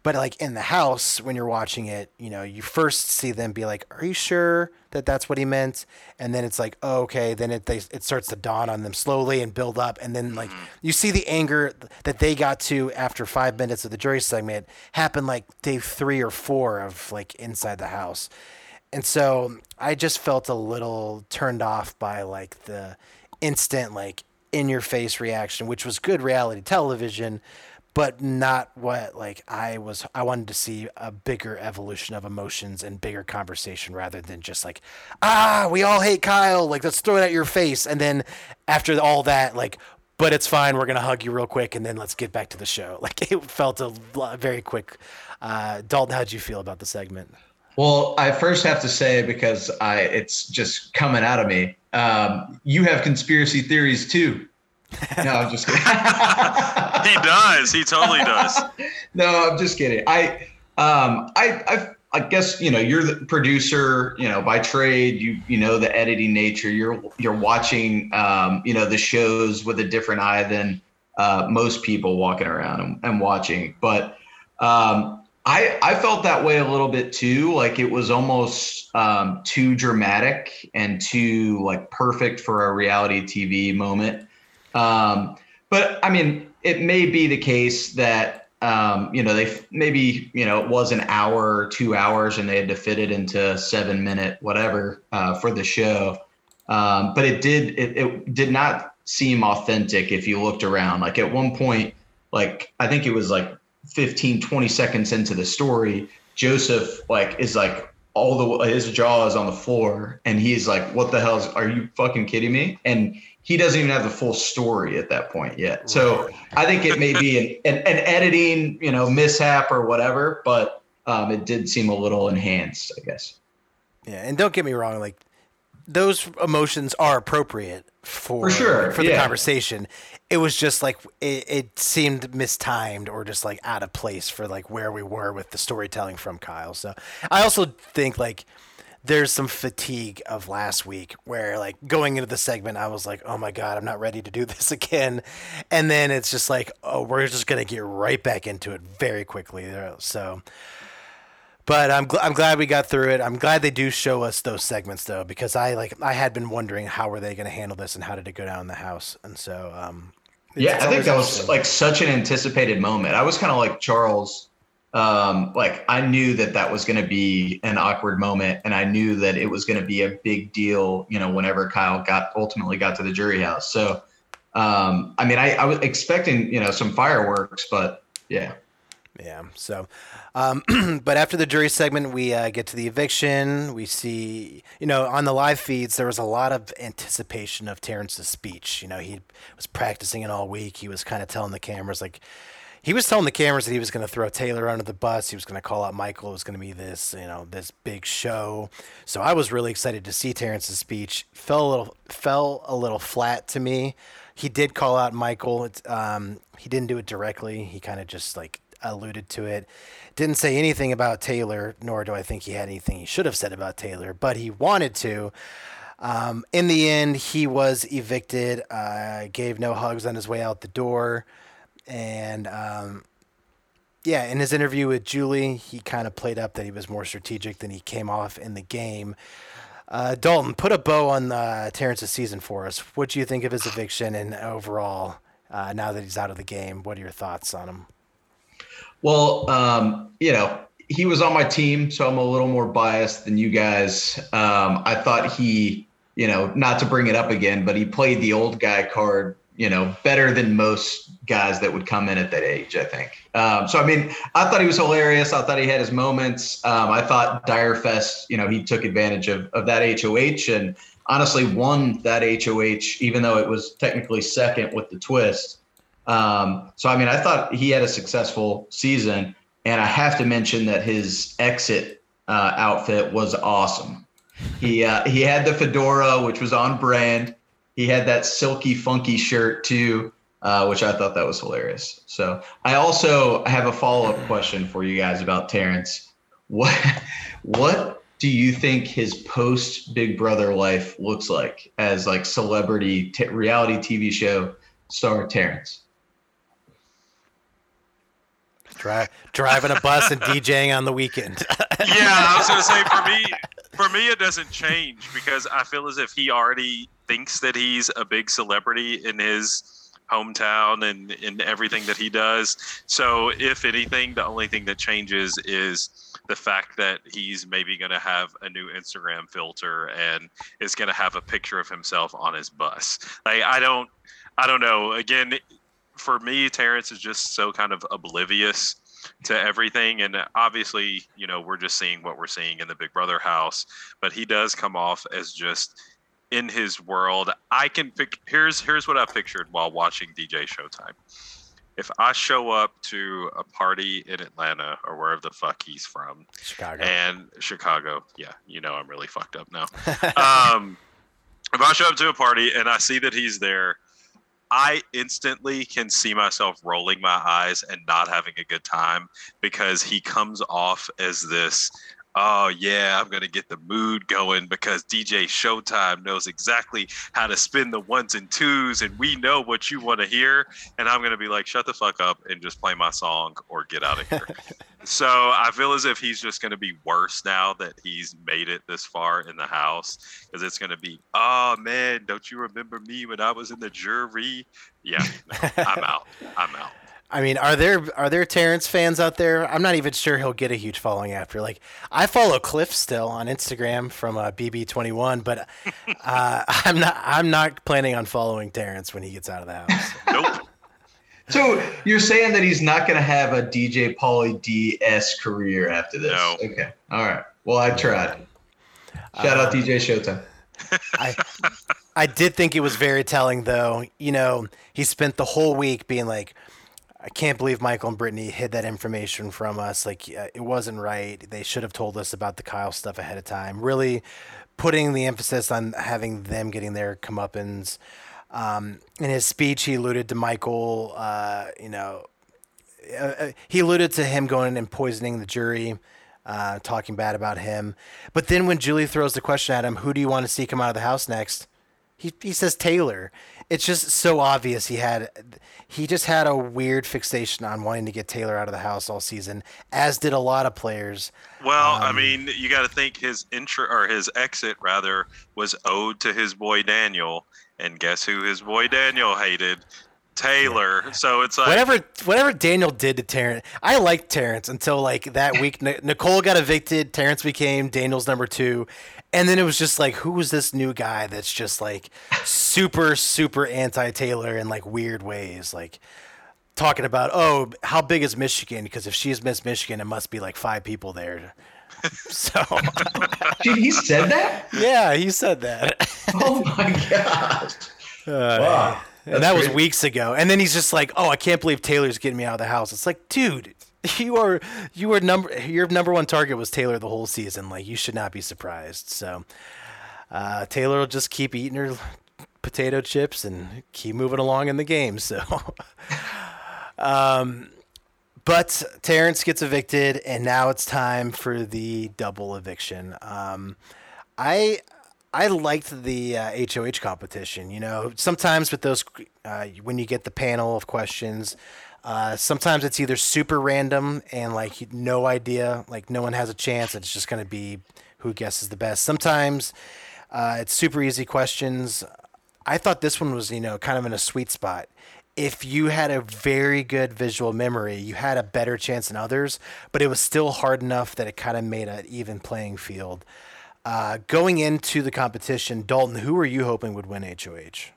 But like in the house when you're watching it you know you first see them be like are you sure that that's what he meant? And then it's like oh, okay. Then it they, it starts to dawn on them slowly and build up and then like mm-hmm. you see the anger that they got to after five minutes of the jury segment happen like day three or four of like inside the house and so I just felt a little turned off by like the instant like in your face reaction, which was good reality television, but not what like I was I wanted to see a bigger evolution of emotions and bigger conversation rather than just like ah we all hate Kyle like let's throw it at your face. And then after all that like but it's fine we're gonna hug you real quick and then let's get back to the show. Like it felt a very quick uh, Dalton how'd you feel about the segment well, I first have to say because I it's just coming out of me. Um, you have conspiracy theories too. No, I'm just kidding. he does. He totally does. no, I'm just kidding. I um I I I guess you know you're the producer, you know, by trade. You you know the editing nature. You're you're watching um, you know the shows with a different eye than uh, most people walking around and, and watching. But um, I I felt that way a little bit too. Like it was almost um, too dramatic and too like perfect for a reality TV moment. Um, but I mean, it may be the case that um, you know they maybe you know it was an hour or two hours and they had to fit it into seven minute whatever uh, for the show. Um, but it did it, it did not seem authentic if you looked around. Like at one point, like I think it was like 15, 20 seconds into the story, Joseph like is like all the his jaw is on the floor and he's like, What the hell is are you fucking kidding me? And he doesn't even have the full story at that point yet. So I think it may be an, an, an editing, you know, mishap or whatever, but um, it did seem a little enhanced, I guess. Yeah, and don't get me wrong, like those emotions are appropriate for, For sure, for the yeah. conversation. It was just like it, it seemed mistimed or just like out of place for like where we were with the storytelling from Kyle. So I also think like there's some fatigue of last week where like going into the segment I was like, "Oh my god, I'm not ready to do this again." And then it's just like, "Oh, we're just going to get right back into it very quickly." So but I'm, gl- I'm glad we got through it. I'm glad they do show us those segments though, because I like I had been wondering how were they going to handle this and how did it go down in the house, and so um, Yeah, I think that was like such an anticipated moment. I was kind of like Charles. Um, like I knew that that was going to be an awkward moment, and I knew that it was going to be a big deal. You know, whenever Kyle got ultimately got to the jury house. So, um, I mean, I, I was expecting you know some fireworks, but yeah. Yeah. So, um, but after the jury segment, we uh, get to the eviction. We see, you know, on the live feeds, there was a lot of anticipation of Terrence's speech. You know, he was practicing it all week. He was kind of telling the cameras, like, he was telling the cameras that he was going to throw Taylor under the bus. He was going to call out Michael. It was going to be this, you know, this big show. So I was really excited to see Terrence's speech. Fell a little, fell a little flat to me. He did call out Michael. Um, he didn't do it directly. He kind of just like alluded to it. Didn't say anything about Taylor, nor do I think he had anything he should have said about Taylor, but he wanted to. Um, in the end, he was evicted. Uh, gave no hugs on his way out the door, and um, yeah, in his interview with Julie, he kind of played up that he was more strategic than he came off in the game. Uh, Dalton, put a bow on uh, Terrence's season for us. What do you think of his eviction and overall? Uh, now that he's out of the game, what are your thoughts on him? Well, um, you know, he was on my team, so I'm a little more biased than you guys. Um, I thought he, you know, not to bring it up again, but he played the old guy card, you know, better than most guys that would come in at that age, I think. Um, so, I mean, I thought he was hilarious. I thought he had his moments. Um, I thought Dyre Fest, you know, he took advantage of, of that HOH and honestly won that HOH, even though it was technically second with the twist. Um, so I mean, I thought he had a successful season, and I have to mention that his exit uh, outfit was awesome. He uh, he had the fedora, which was on brand. He had that silky, funky shirt too, uh, which I thought that was hilarious. So I also have a follow up question for you guys about Terrence. What what do you think his post Big Brother life looks like as like celebrity t- reality TV show star Terrence? Dri- driving a bus and DJing on the weekend. yeah, I was gonna say for me, for me it doesn't change because I feel as if he already thinks that he's a big celebrity in his hometown and in everything that he does. So if anything, the only thing that changes is the fact that he's maybe going to have a new Instagram filter and is going to have a picture of himself on his bus. Like I don't, I don't know. Again, for me, Terrence is just so kind of oblivious to everything. And obviously, you know, we're just seeing what we're seeing in the Big Brother house, but he does come off as just in his world. I can pick here's here's what I pictured while watching DJ Showtime. If I show up to a party in Atlanta or wherever the fuck he's from, Chicago. and Chicago, yeah, you know I'm really fucked up now. um, if I show up to a party and I see that he's there, I instantly can see myself rolling my eyes and not having a good time because he comes off as this oh yeah, I'm gonna get the mood going because DJ Showtime knows exactly how to spin the ones and twos, and we know what you want to hear. And I'm gonna be like, shut the fuck up and just play my song or get out of here. so I feel as if he's just gonna be worse now that he's made it this far in the house, because it's gonna be, oh man, don't you remember me when I was in the jury? Yeah, no, I'm out. I'm out. I mean, are there are there Terrence fans out there? I'm not even sure he'll get a huge following after. Like, I follow Cliff still on Instagram from uh, BB21, but uh, I'm not I'm not planning on following Terrence when he gets out of the house. Nope. So you're saying that he's not going to have a DJ Pauly D S career after this? No. Okay. All right. Well, I tried. Shout out DJ Showtime. I I did think it was very telling, though. You know, he spent the whole week being like, "I can't believe Michael and Brittany hid that information from us. Like, it wasn't right. They should have told us about the Kyle stuff ahead of time." Really putting the emphasis on having them getting their comeuppance. Um, in his speech, he alluded to Michael. Uh, you know, uh, uh, he alluded to him going and poisoning the jury, uh, talking bad about him. But then when Julie throws the question at him, who do you want to see come out of the house next? He, he says Taylor. It's just so obvious he had he just had a weird fixation on wanting to get Taylor out of the house all season, as did a lot of players. Well, I Um, mean, you got to think his intro or his exit rather was owed to his boy Daniel, and guess who his boy Daniel hated? Taylor. So it's like whatever whatever Daniel did to Terrence, I liked Terrence until like that week. Nicole got evicted. Terrence became Daniel's number two, and then it was just like, who is this new guy that's just like super super anti Taylor in like weird ways, like talking about oh how big is Michigan? Because if she's Miss Michigan, it must be like five people there. So Dude, he said that? yeah, he said that. Oh my gosh. Uh, Wow. and that was weeks ago. And then he's just like, "Oh, I can't believe Taylor's getting me out of the house." It's like, dude, you are you were number your number one target was Taylor the whole season. Like, you should not be surprised. So, uh, Taylor will just keep eating her potato chips and keep moving along in the game. So, um, but Terrence gets evicted, and now it's time for the double eviction. Um, I I liked the uh, HOH competition. You know, sometimes with those, uh, when you get the panel of questions, uh, sometimes it's either super random and like no idea, like no one has a chance. It's just going to be who guesses the best. Sometimes uh, it's super easy questions. I thought this one was, you know, kind of in a sweet spot. If you had a very good visual memory, you had a better chance than others, but it was still hard enough that it kind of made an even playing field. Uh, going into the competition, Dalton, who were you hoping would win HOH?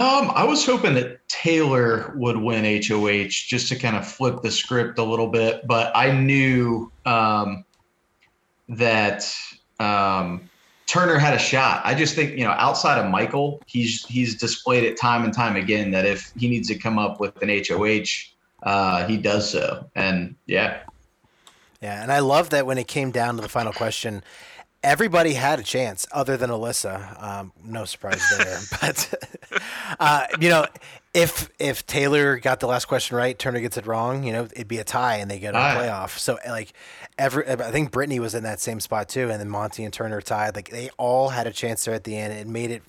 Um, I was hoping that Taylor would win HOH just to kind of flip the script a little bit, but I knew um, that um, Turner had a shot. I just think you know, outside of Michael, he's he's displayed it time and time again that if he needs to come up with an HOH, uh, he does so. And yeah, Yeah, and I love that when it came down to the final question, everybody had a chance other than Alyssa. Um, no surprise there, but uh, you know, if if Taylor got the last question right, Turner gets it wrong, you know, it'd be a tie and they get a Aye. playoff. So like every, I think Brittany was in that same spot too, and then Monty and Turner tied. Like they all had a chance there at the end. It made it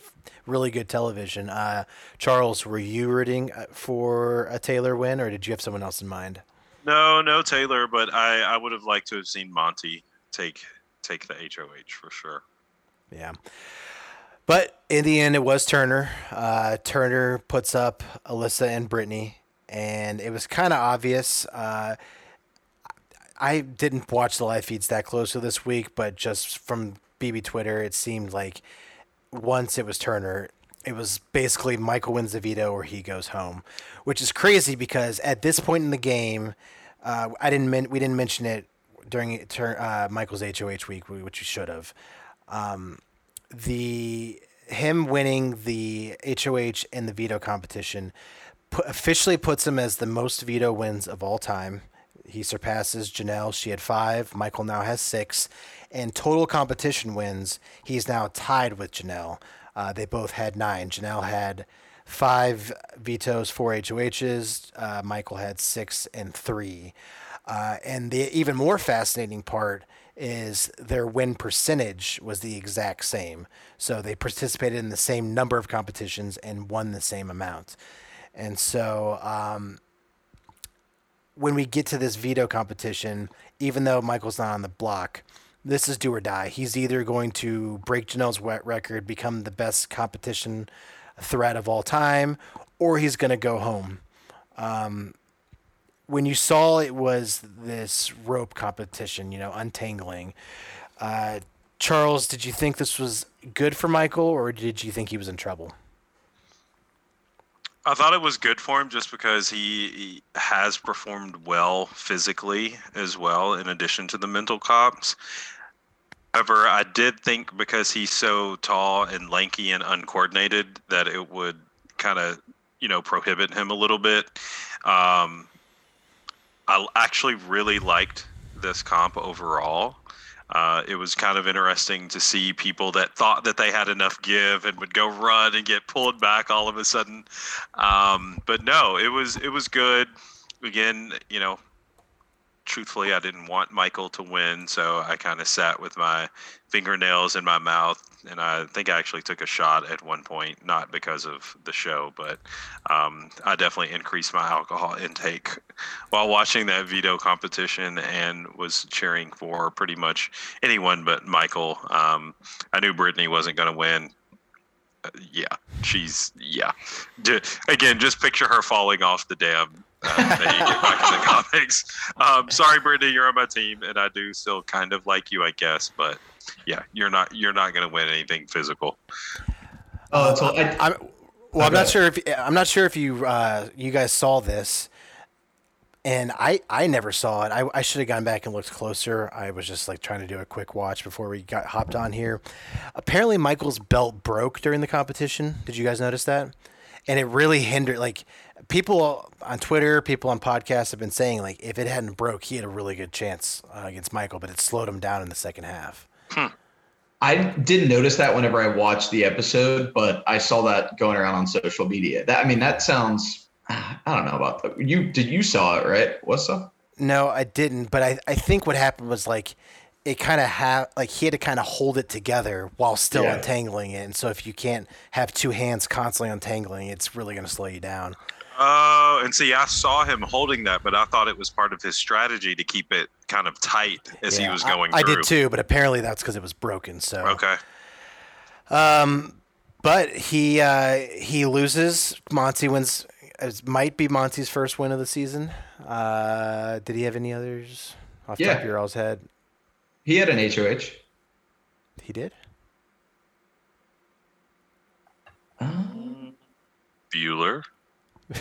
really good television. Uh, Charles, were you rooting uh, for a Taylor win, or did you have someone else in mind? no, no Taylor, but I I would have liked to have seen Monty take take the HOH for sure. Yeah. But in the end, it was Turner. Uh, Turner puts up Alyssa and Brittany, and it was kind of obvious. Uh, I didn't watch the live feeds that closely this week, but just from BB Twitter, it seemed like once it was Turner, it was basically Michael wins the veto or he goes home, which is crazy because at this point in the game, uh, I didn't men- we didn't mention it during uh, Michael's HOH week, which we should have. Um, the him winning the HOH and the veto competition pu- officially puts him as the most veto wins of all time. He surpasses Janelle. She had five. Michael now has six. And total competition wins, he's now tied with Janelle. Uh, they both had nine. Janelle had five vetoes, four HOHs. Uh, Michael had six and three. Uh, and the even more fascinating part is their win percentage was the exact same. So they participated in the same number of competitions and won the same amount. And so um, when we get to this veto competition, even though Michael's not on the block, this is do or die. He's either going to break Janelle's wet record, become the best competition threat of all time, or he's going to go home. Um, when you saw it was this rope competition, you know, untangling. Uh, Charles, did you think this was good for Michael, or did you think he was in trouble? I thought it was good for him just because he, he, has performed well physically as well, in addition to the mental comps. However, I did think because he's so tall and lanky and uncoordinated that it would kind of, you know, prohibit him a little bit. Um, I actually really liked this comp overall. Uh, it was kind of interesting to see people that thought that they had enough give and would go run and get pulled back all of a sudden. Um, but no, it was it was good. Again, you know, truthfully, I didn't want Michael to win, so I kind of sat with my fingernails in my mouth, and I think I actually took a shot at one point, not because of the show, but um, I definitely increased my alcohol intake while watching that veto competition and was cheering for pretty much anyone but Michael. Um, I knew Brittany wasn't going to win. Uh, yeah, she's yeah. again, just picture her falling off the dam uh, you get back in the comics. Um, sorry, Brittany, you're on my team, and I do still kind of like you, I guess. But yeah, you're not you're not going to win anything physical. Oh, so I, I'm, well, I'm not sure if I'm not sure if you uh, you guys saw this, and I I never saw it. I, I should have gone back and looked closer. I was just like trying to do a quick watch before we got hopped on here. Apparently, Michael's belt broke during the competition. Did you guys notice that? And it really hindered like people on Twitter, people on podcasts have been saying like if it hadn't broke, he had a really good chance uh, against Michael, but it slowed him down in the second half. Hmm. I didn't notice that whenever I watched the episode, but I saw that going around on social media. That I mean, that sounds. I don't know about that. You did you saw it right? What's up? No, I didn't. But I I think what happened was like it kind of have like he had to kind of hold it together while still yeah. untangling it. And so if you can't have two hands constantly untangling, it's really going to slow you down. Oh, and see, I saw him holding that, but I thought it was part of his strategy to keep it kind of tight as yeah, he was going. I, I did too, but apparently that's because it was broken. So okay. Um, but he uh, he loses. Monty wins. It might be Monty's first win of the season. Uh, did he have any others off yeah. top of your all's head? He had an HOH. He did. Um, Bueller.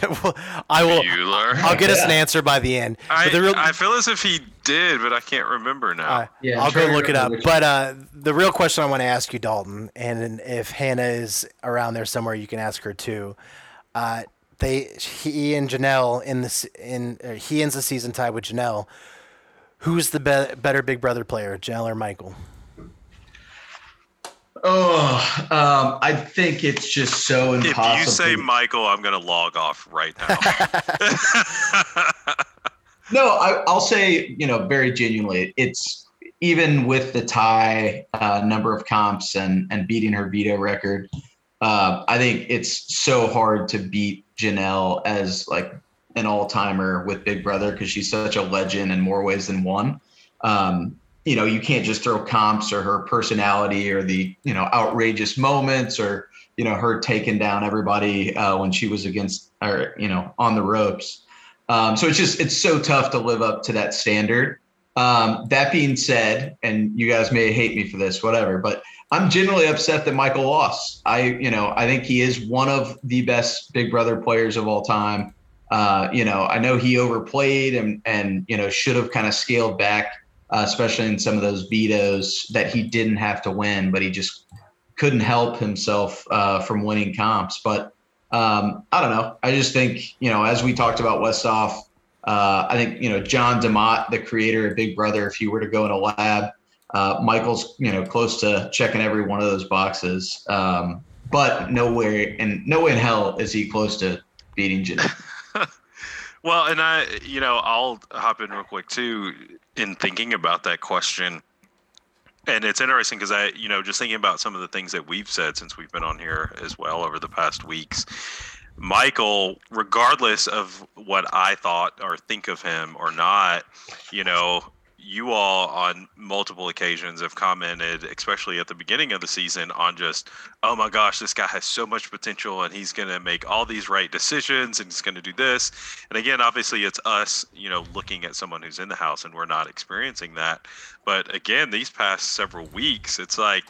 Well, I will. Bueller. I'll get us an answer by the end. I, the real, I feel as if he did, but I can't remember now. Uh, yeah, I'll go look it up. But uh, the real question I want to ask you, Dalton, and if Hannah is around there somewhere, you can ask her too. Uh, they, he and Janelle in this in uh, he ends the season tied with Janelle. Who's the be- better Big Brother player, Janelle or Michael? Oh, um, I think it's just so impossible. If you say Michael, I'm going to log off right now. no, I, will say, you know, very genuinely, it's even with the tie uh, number of comps and and beating her veto record. Uh, I think it's so hard to beat Janelle as like an all timer with Big Brother because she's such a legend in more ways than one. Um, you know, you can't just throw comps or her personality or the, you know, outrageous moments or, you know, her taking down everybody uh, when she was against or, you know, on the ropes. Um, so it's just, it's so tough to live up to that standard. Um, that being said, and you guys may hate me for this, whatever, but I'm genuinely upset that Michael lost. I, you know, I think he is one of the best Big Brother players of all time. Uh, you know, I know he overplayed and and you know should have kind of scaled back uh, especially in some of those vetoes that he didn't have to win, but he just couldn't help himself uh, from winning comps. But um, I don't know. I just think, you know, as we talked about Westhoff, uh, I think, you know, John de Mol, the creator of Big Brother, if you were to go in a lab, uh, Michael's, you know, close to checking every one of those boxes. Um, but nowhere and no way in hell is he close to beating Janelle. well, and I, you know, I'll hop in real quick too in thinking about that question. And it's interesting because I, you know, just thinking about some of the things that we've said since we've been on here as well over the past weeks. Michael, regardless of what I thought or think of him or not, you know, you all on multiple occasions have commented, especially at the beginning of the season, on just, oh my gosh, this guy has so much potential and he's going to make all these right decisions and he's going to do this. And again, obviously, it's us, you know, looking at someone who's in the house and we're not experiencing that. But again, these past several weeks, it's like,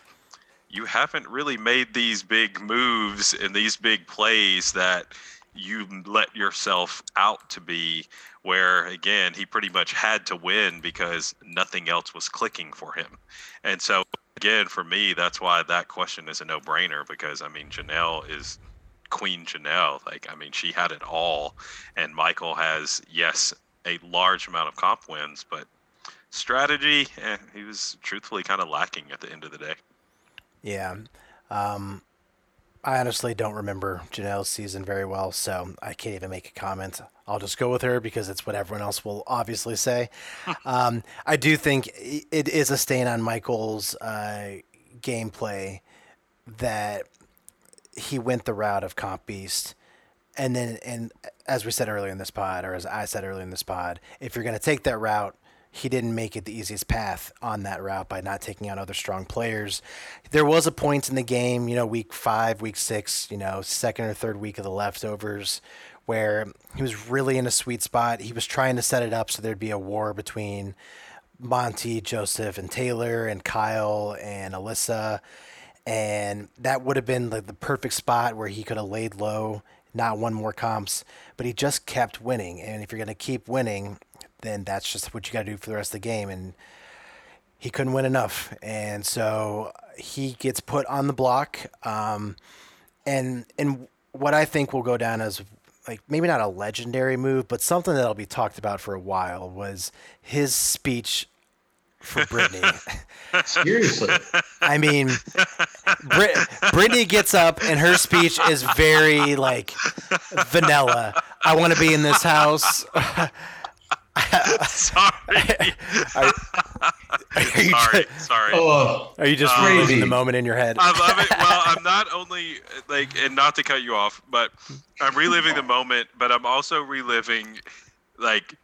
you haven't really made these big moves and these big plays that you let yourself out to be where again he pretty much had to win because nothing else was clicking for him. And so again for me that's why that question is a no-brainer because i mean janelle is queen janelle. Like i mean she had it all. And michael has yes a large amount of comp wins but strategy eh, he was truthfully kind of lacking at the end of the day. Yeah. Um, I honestly don't remember Janelle's season very well, so I can't even make a comment. I'll just go with her because it's what everyone else will obviously say. um, I do think it is a stain on Michael's uh, gameplay that he went the route of Comp Beast. And then, and as we said earlier in this pod, or as I said earlier in this pod, if you're going to take that route, he didn't make it the easiest path on that route by not taking out other strong players. There was a point in the game, you know, week five, week six, you know, second or third week of the leftovers, where he was really in a sweet spot. He was trying to set it up so there'd be a war between Monty, Joseph, and Taylor, and Kyle and Alyssa. And that would have been like the perfect spot where he could have laid low, not won more comps, but he just kept winning. And if you're going to keep winning, then that's just what you got to do for the rest of the game. And he couldn't win enough, and so he gets put on the block. Um, and and what I think will go down as like maybe not a legendary move, but something that'll be talked about for a while was his speech for Brittany. Seriously. I mean, Brit- Brittany gets up and her speech is very like vanilla. I want to be in this house. sorry. are, are you sorry, just, sorry. Oh, are you just Uh, reliving the moment in your head? I love it. Well, I'm not only like, and not to cut you off, but I'm reliving the moment, but I'm also reliving like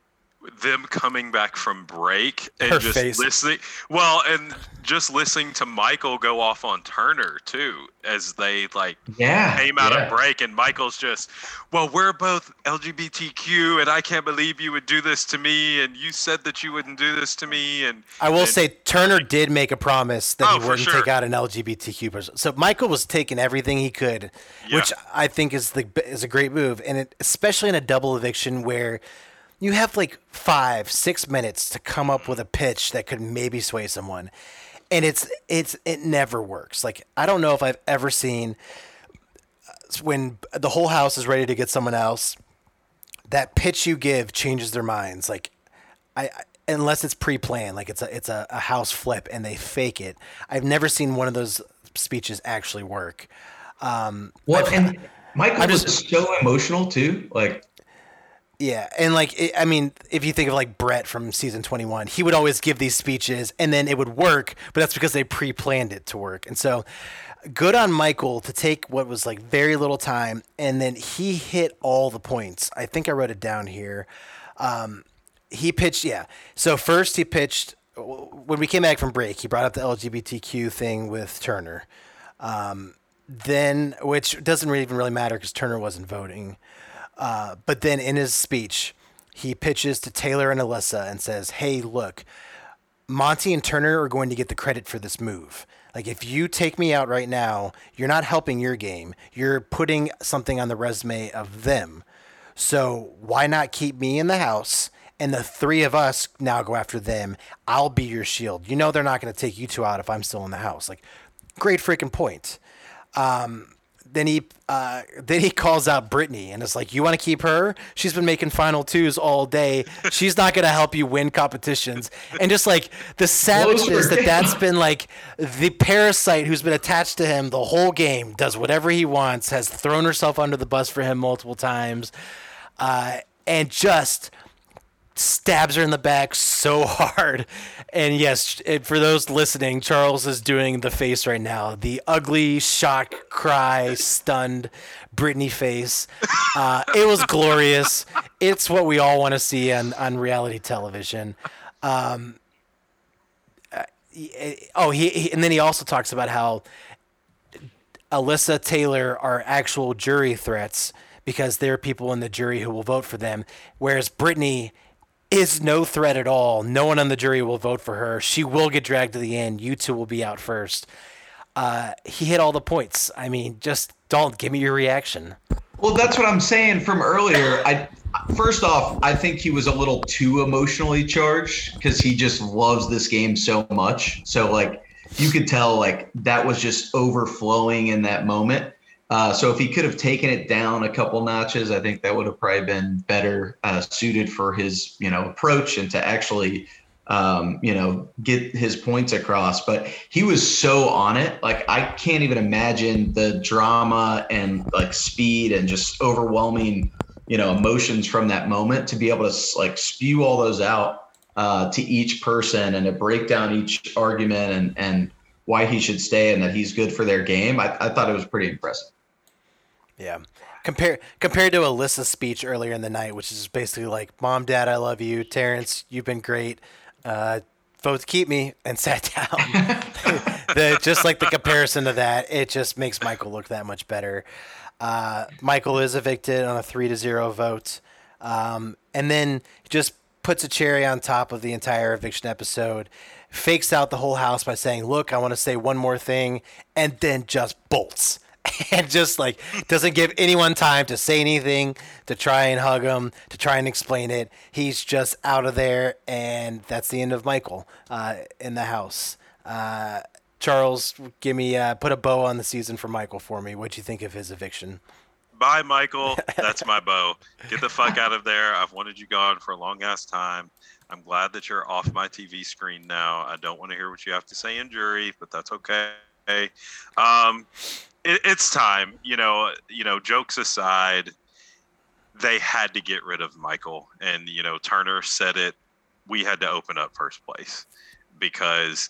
them coming back from break and Her just face. listening. Well, and just listening to Michael go off on Turner too, as they like yeah. came out yeah. of break, and Michael's just, well, we're both LGBTQ, and I can't believe you would do this to me, and you said that you wouldn't do this to me, and I will and- say Turner did make a promise that Oh, he wouldn't sure. take out an LGBTQ person. So Michael was taking everything he could, Yeah. which I think is the is a great move, and it, especially in a double eviction where you have like five six minutes to come up with a pitch that could maybe sway someone, and it's it's it never works. Like I don't know if I've ever seen uh, when the whole house is ready to get someone else that pitch you give changes their minds. Like, I, I unless it's pre-planned, like it's a it's a, a house flip and they fake it. I've never seen one of those speeches actually work. Um, Well, and Michael I'm was just- so emotional too. Like, yeah, and like it, I mean, if you think of like Brett from season twenty one, he would always give these speeches and then it would work, but that's because they pre-planned it to work. And so, good on Michael to take what was like very little time and then he hit all the points. I think I wrote it down here. Um, he pitched, yeah. So first he pitched when we came back from break. He brought up the LGBTQ thing with Turner. Um, then, which doesn't really even really matter because Turner wasn't voting. Uh, but then in his speech, he pitches to Taylor and Alyssa and says, "Hey, look, Monty and Turner are going to get the credit for this move. Like, if you take me out right now, you're not helping your game. You're putting something on the resume of them. So why not keep me in the house and the three of us now go after them? I'll be your shield. You know they're not going to take you two out if I'm still in the house. Like, great freaking point. Um, then he uh, then he calls out Brittany and it's like, "You want to keep her? She's been making final twos all day. She's not gonna help you win competitions." And just like the savageness that that's been like the parasite who's been attached to him the whole game, does whatever he wants, has thrown herself under the bus for him multiple times, uh, and just stabs her in the back so hard. And yes, for those listening, Charles is doing the face right now the ugly, shock, cry, stunned Brittany face. Uh, it was glorious. It's what we all want to see on, on reality television. Um, uh, oh, he, he, and then he also talks about how Alyssa Taylor are actual jury threats because there are people in the jury who will vote for them, whereas Brittany is no threat at all. No one on the jury will vote for her. She will get dragged to the end. You two will be out first. Uh, he hit all the points. I mean, just don't give me your reaction. Well, that's what I'm saying from earlier. I first off, I think he was a little too emotionally charged because he just loves this game so much. So like you could tell like that was just overflowing in that moment. Uh, so if he could have taken it down a couple notches, I think that would have probably been better uh, suited for his, you know, approach and to actually, um, you know, get his points across. But he was so on it. Like I can't even imagine the drama and like speed and just overwhelming, you know, emotions from that moment to be able to like spew all those out uh, to each person and to break down each argument and and why he should stay and that he's good for their game. I, I thought it was pretty impressive. Yeah. Compared compared to Alyssa's speech earlier in the night, which is basically like, "Mom, Dad, I love you. Terrence, you've been great. Uh, vote to keep me," and sat down. the, just like the comparison to that, it just makes Michael look that much better. Uh, Michael is evicted on a three to zero vote, um, and then just puts a cherry on top of the entire eviction episode. Fakes out the whole house by saying, "Look, I want to say one more thing," and then just bolts and just like doesn't give anyone time to say anything, to try and hug him, to try and explain it. He's just out of there, and that's the end of Michael uh, in the house. Uh, Charles, give me uh, put a bow on the season for Michael for me. What'd you think of his eviction? Bye, Michael. That's my bow. Get the fuck out of there. I've wanted you gone for a long ass time. I'm glad that you're off my TV screen now. I don't want to hear what you have to say in jury, but that's okay. Um, it, it's time. You know, you know. Jokes aside, they had to get rid of Michael, and you know Turner said it. We had to open up first place because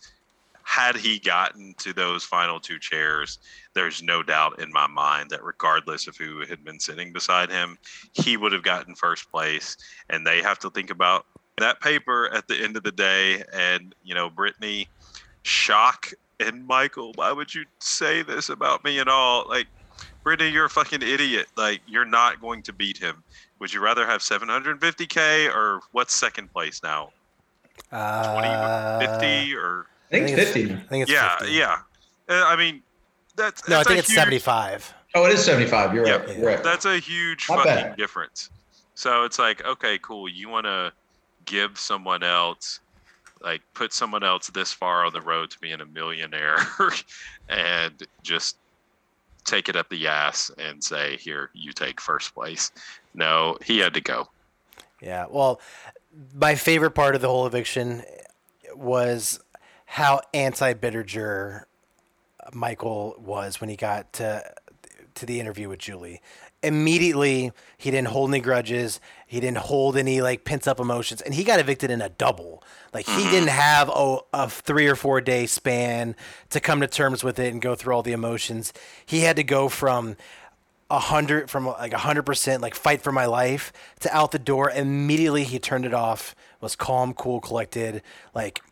had he gotten to those final two chairs, there's no doubt in my mind that regardless of who had been sitting beside him, he would have gotten first place. And they have to think about that paper at the end of the day. And, you know, Brittany, shock and Michael, why would you say this about me and all? Like, Brittany, you're a fucking idiot. Like, you're not going to beat him. Would you rather have 750k or what's second place now? Uh, 20, 50 or? I think, it's 50. I think it's yeah, 50. yeah. Uh, I mean, that's, No, I that's a think it's huge- 75. Oh, it is 75. You're Yeah, right. You're right. That's a huge Not fucking bad. difference. So it's like, okay, cool. You want to give someone else, like, put someone else this far on the road to being a millionaire and just take it up the ass and say, here, you take first place. No, he had to go. Yeah. Well, my favorite part of the whole eviction was how anti Bitterger Michael was when he got to to the interview with Julie. Immediately, he didn't hold any grudges. He didn't hold any like pent up emotions, and he got evicted in a double. Like he mm-hmm. didn't have a, a three or four day span to come to terms with it and go through all the emotions. He had to go from a hundred from like a hundred percent like fight for my life to out the door immediately he turned it off was calm cool collected like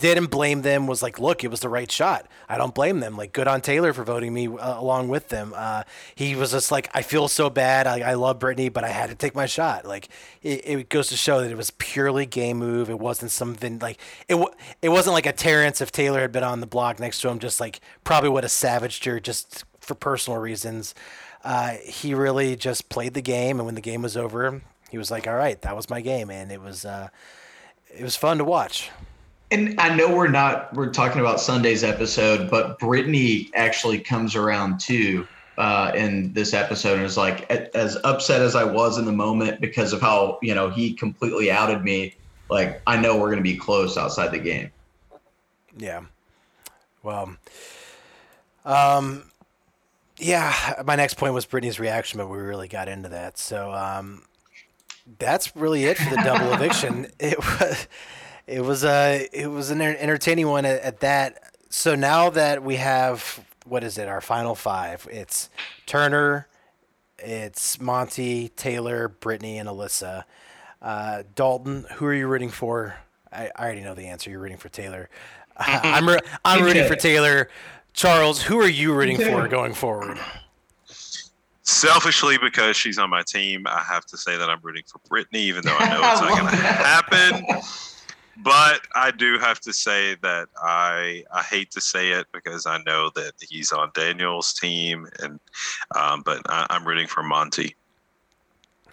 didn't blame them was like look it was the right shot. I don't blame them. Like good on taylor for voting me uh, along with them. Uh, he was just like i feel so bad. I, I love brittany but i had to take my shot. Like it, it goes to show that it was purely game move. It wasn't something like it, it wasn't like a terrence if taylor had been on the block next to him just like probably would have savaged her just for personal reasons. Uh, he really just played the game, and when the game was over, he was like, "All right, that was my game," and it was uh, it was fun to watch. And I know we're not we're talking about Sunday's episode, but Brittany actually comes around too. uh, in this episode and is like, as upset as I was in the moment because of how you know he completely outed me. Like I know we're going to be close outside the game. Yeah. Well. Um. Yeah, my next point was Brittany's reaction, but we really got into that. So um, that's really it for the double eviction. It was it was a it was an entertaining one at, at, that. So now that we have what is it? Our final five. It's Turner, it's Monty, Taylor, Brittany, and Alyssa. Uh, Dalton, who are you rooting for? I, I already know the answer. You're rooting for Taylor. Uh, I'm re- I'm rooting for Taylor. Charles, who are you rooting for going forward? Selfishly, because she's on my team, I have to say that I'm rooting for Brittany, even though I know it's not going to happen. But I do have to say that I I hate to say it because I know that he's on Daniel's team, and um, but I, I'm rooting for Monty.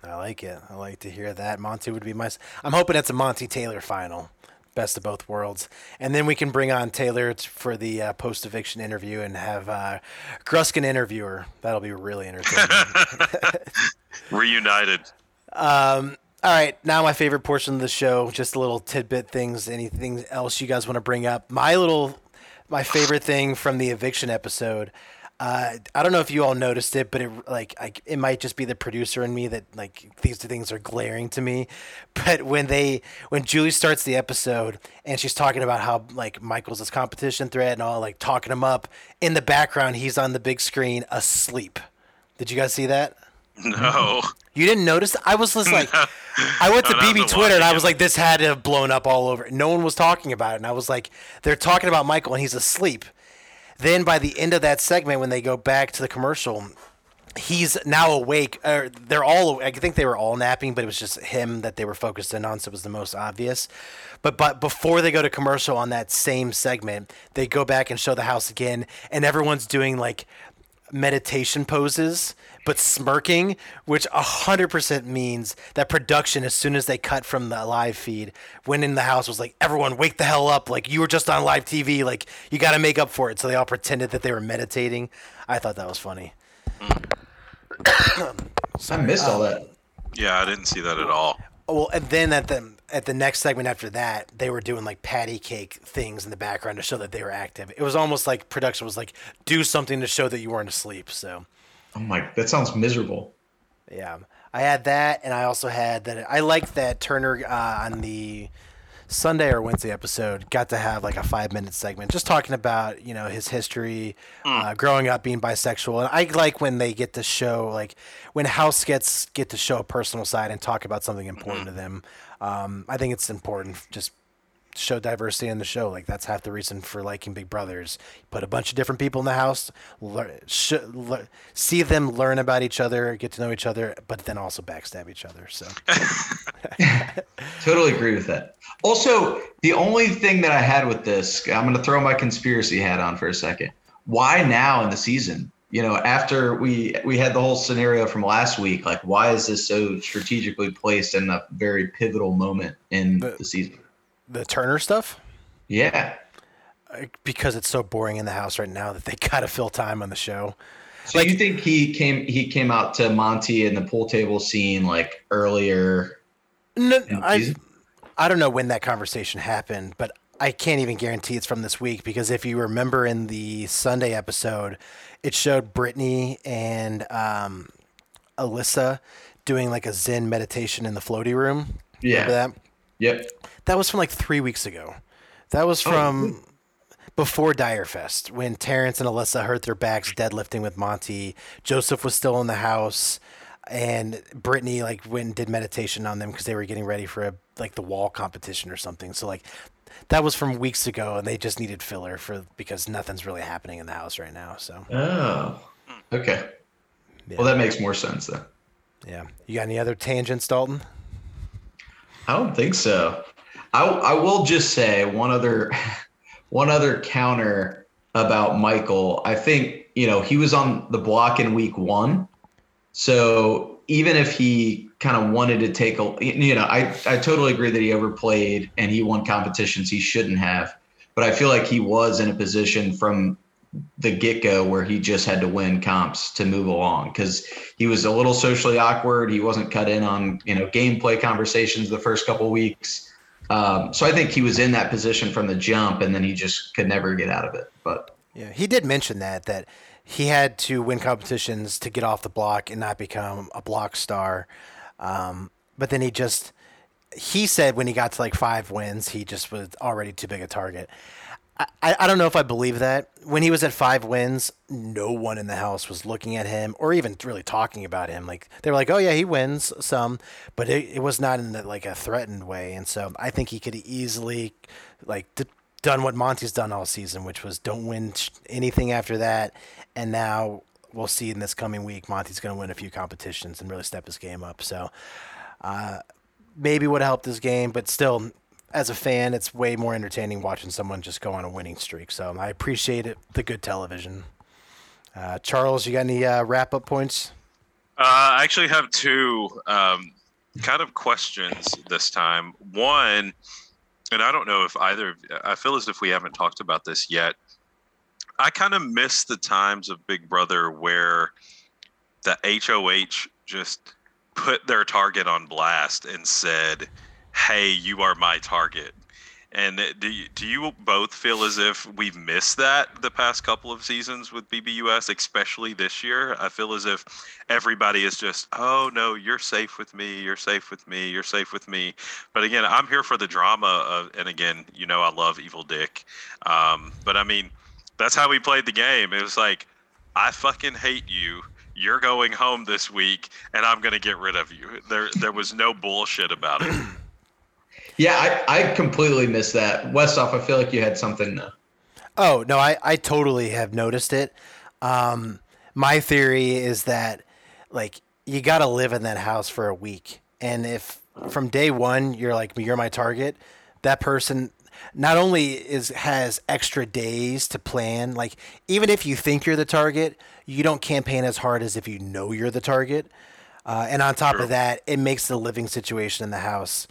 I like it. I like to hear that. Monty would be my. I'm hoping it's a Monty Taylor final best of both worlds. And then we can bring on Taylor for the uh, post eviction interview and have uh, Gruskin interviewer. That'll be really entertaining. Reunited. Um, all right, now my favorite portion of the show, just a little tidbit things. Anything else you guys want to bring up? My little, my favorite thing from the eviction episode uh, I don't know if you all noticed it, but it like I, it might just be the producer in me that like these two things are glaring to me. But when they when Julie starts the episode and she's talking about how like Michael's this competition threat and all like talking him up in the background, he's on the big screen asleep. Did you guys see that? No. You didn't notice? I was just like, I went to no, BB Twitter and I was like, this had to have blown up all over. No one was talking about it, and I was like, they're talking about Michael and he's asleep. Then by the end of that segment, when they go back to the commercial, he's now awake. Or they're all. I think they were all napping, but it was just him that they were focused in on, so it was the most obvious. But but before they go to commercial on that same segment, they go back and show the house again, and everyone's doing like meditation poses but smirking, which 100% means that production, as soon as they cut from the live feed, went in the house, was like, everyone, wake the hell up. Like, you were just on live TV. Like, you got to make up for it. So they all pretended that they were meditating. I thought that was funny. I missed all that. Yeah, I didn't see that at all. Well, and then at the at the next segment after that, they were doing like patty cake things in the background to show that they were active. It was almost like production was like, do something to show that you weren't asleep. So Oh my, that sounds miserable. Yeah, I had that, and I also had that. I liked that Turner uh, on the Sunday or Wednesday episode got to have like a five minute segment just talking about you know his history, mm. uh, growing up being bisexual, and I like when they get to show like when House gets get to show a personal side and talk about something important mm-hmm. to them. Um, I think it's important just show diversity in the show. Like that's half the reason for liking Big Brothers. Put a bunch of different people in the house, learn, sh- le- see them learn about each other, get to know each other, but then also backstab each other. So totally agree with that. Also, the only thing that I had with this, I'm going to throw my conspiracy hat on for a second. Why now in the season? You know, after we we had the whole scenario from last week, like why is this so strategically placed in a very pivotal moment in the, the season? The Turner stuff? Yeah. Because it's so boring in the house right now that they gotta fill time on the show. So like, you think he came he came out to Monty in the pool table scene like earlier? No, I I don't know when that conversation happened, but I can't even guarantee it's from this week because if you remember in the Sunday episode, it showed Brittany and um, Alyssa doing like a Zen meditation in the floaty room. Yeah. Remember that? Yep. That was from like three weeks ago. That was oh, from oh. before Dyre Fest when Terrence and Alyssa hurt their backs deadlifting with Monty. Joseph was still in the house, and Brittany like went and did meditation on them because they were getting ready for a like the wall competition or something. So like that was from weeks ago, and they just needed filler for because nothing's really happening in the house right now. So oh, okay. Yeah. Well, that makes more sense then. Yeah. You got any other tangents, Dalton? I don't think so. I, I will just say one other one other counter about Michael. I think you know he was on the block in week one, so even if he kind of wanted to take a you know I I totally agree that he overplayed and he won competitions he shouldn't have, but I feel like he was in a position from the get go where he just had to win comps to move along because he was a little socially awkward. He wasn't cut in on you know gameplay conversations the first couple weeks. Um, so I think he was in that position from the jump, and then he just could never get out of it. But yeah, he did mention that that he had to win competitions to get off the block and not become a block star. Um, but then he just he said when he got to like five wins, he just was already too big a target. I, I don't know if I believe that. When he was at five wins, no one in the house was looking at him or even really talking about him. Like they were like, "Oh yeah, he wins some," but it, it was not in the, like a threatened way. And so I think he could easily like d- done what Monty's done all season, which was don't win anything after that. And now we'll see in this coming week, Monty's going to win a few competitions and really step his game up. So uh, maybe would have helped his game, but still, as a fan, it's way more entertaining watching someone just go on a winning streak. So I appreciate it, the good television. Uh, Charles, you got any uh, wrap up points? Uh, I actually have two um, kind of questions this time. One, and I don't know if either, I feel as if we haven't talked about this yet. I kind of miss the times of Big Brother where the HOH just put their target on blast and said, "Hey, you are my target." And do you, do you both feel as if we've missed that the past couple of seasons with BBUS, especially this year? I feel as if everybody is just, oh no, you're safe with me, you're safe with me, you're safe with me. But again, I'm here for the drama. Of, and again, you know, I love Evil Dick. Um, but I mean, that's how we played the game. It was like, I fucking hate you you're going home this week and I'm going to get rid of you. There there was no bullshit about it. yeah, I, I completely missed that. Westhoff, I feel like you had something. Oh, no, I, I totally have noticed it. Um, my theory is that, like, you got to live in that house for a week. And if from day one you're like, you're my target, that person not only is has extra days to plan like even if you think you're the target you don't campaign as hard as if you know you're the target. Uh, and on top of that, it makes the living situation in the house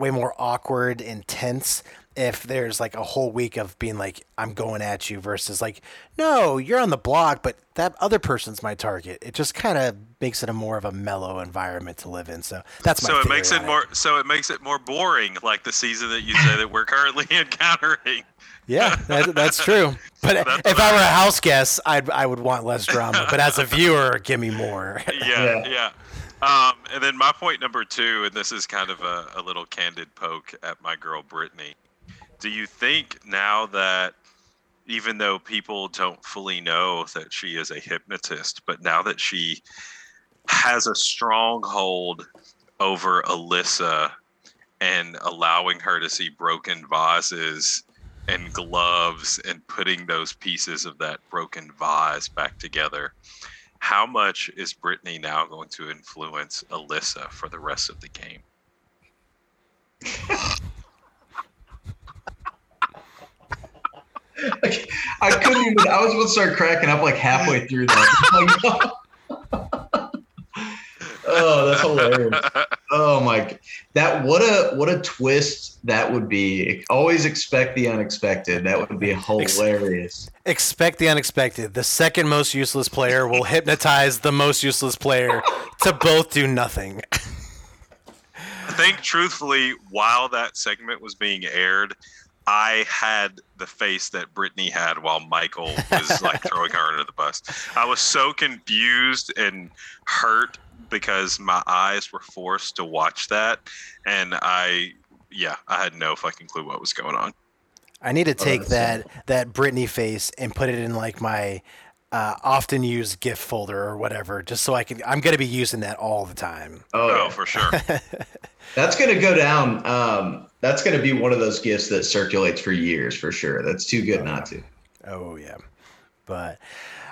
way more awkward and tense if there's like a whole week of being like I'm going at you versus like no you're on the block but that other person's my target it just kind of makes it a more of a mellow environment to live in so that's my so it makes it more so it makes it more boring like the season that you say that we're currently encountering yeah, that, that's true. But that's if I were a house guest, I'd I would want less drama. But as a viewer, give me more. yeah, yeah. yeah. Um, and then my point number two, and this is kind of a, a little candid poke at my girl Brittany. Do you think now that even though people don't fully know that she is a hypnotist, but now that she has a stronghold over Alyssa and allowing her to see broken vases and gloves and putting those pieces of that broken vase back together. How much is Brittany now going to influence Alyssa for the rest of the game? I couldn't even. I was about to start cracking up like halfway through that. oh, that's hilarious. Oh my, that what a what a twist that would be. Always expect the unexpected. That would be hilarious. Expect the unexpected. The second most useless player will hypnotize the most useless player to both do nothing. I think truthfully, while that segment was being aired, I had the face that Brittany had while Michael was like throwing her under the bus. I was so confused and hurt because my eyes were forced to watch that, and I, yeah, I had no fucking clue what was going on. I need to oh, take oh, that that Brittany face and put it in like my uh, often used GIF folder or whatever, just so I can. I'm going to be using that all the time. Oh, oh for sure. that's going to go down. Um, that's going to be one of those gifts that circulates for years, for sure. That's too good oh, not to. Oh yeah, but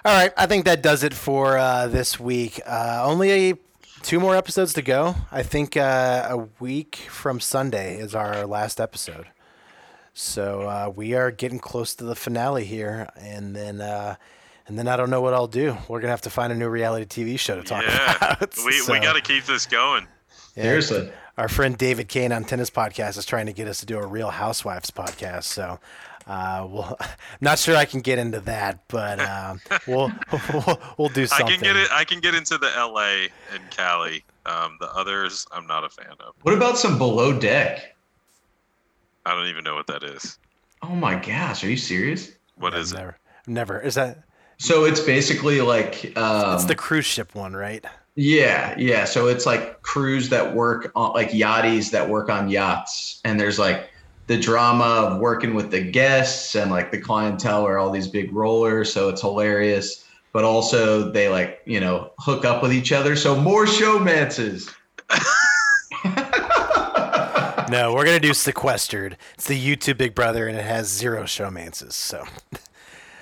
all right, I think that does it for uh, this week. Uh, only two more episodes to go. I think uh, a week from Sunday is our last episode. So uh, we are getting close to the finale here, and then uh, and then I don't know what I'll do. We're gonna have to find a new reality TV show to talk yeah, about. we so, we got to keep this going. Yeah, Seriously, our friend David Kane on Tennis Podcast is trying to get us to do a Real Housewives podcast. So Uh, well, I'm not sure I can get into that, but um, we'll, we'll we'll do something. I can get it. I can get into the L.A. and Cali. Um, the others, I'm not a fan of. What about some below deck? I don't even know what that is. Oh my gosh, are you serious? What is never, it? Never. Is that? So it's basically like um, it's the cruise ship one, right? Yeah, yeah. So it's like crews that work on like yachties that work on yachts, and there's like the drama of working with the guests and like the clientele are all these big rollers, so it's hilarious. But also they like you know hook up with each other, so more showmances. no, we're gonna do sequestered. It's the YouTube Big Brother, and it has zero showmances. So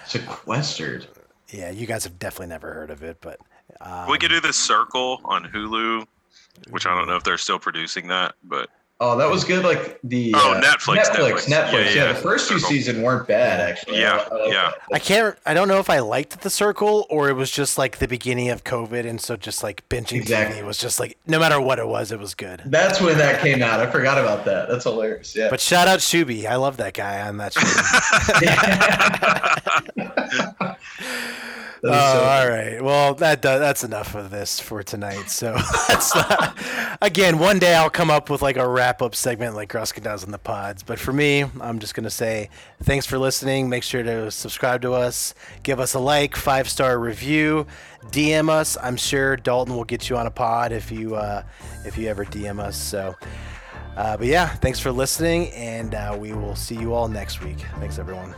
sequestered. Yeah, you guys have definitely never heard of it, but um, we could do the Circle on Hulu, which I don't know if they're still producing that, but Oh, that was good. Like the oh uh, Netflix, Netflix, Netflix. Netflix. Yeah, yeah, yeah, The first two seasons weren't bad, actually. Yeah, I, I yeah. I can't. I don't know if I liked the Circle or it was just like the beginning of COVID, and so just like binging exactly. TV was just like no matter what it was, it was good. That's when that came out. I forgot about that. That's hilarious. Yeah. But shout out Shuby. I love that guy on that show. Oh, all right. Well, that that's enough of this for tonight. So not, again, one day I'll come up with like a wrap up segment like Gruska does in the pods. But for me, I'm just gonna say thanks for listening. Make sure to subscribe to us, give us a like, five star review, DM us. I'm sure Dalton will get you on a pod if you uh, if you ever DM us. So. Uh, but yeah, thanks for listening, and uh, we will see you all next week. Thanks, everyone.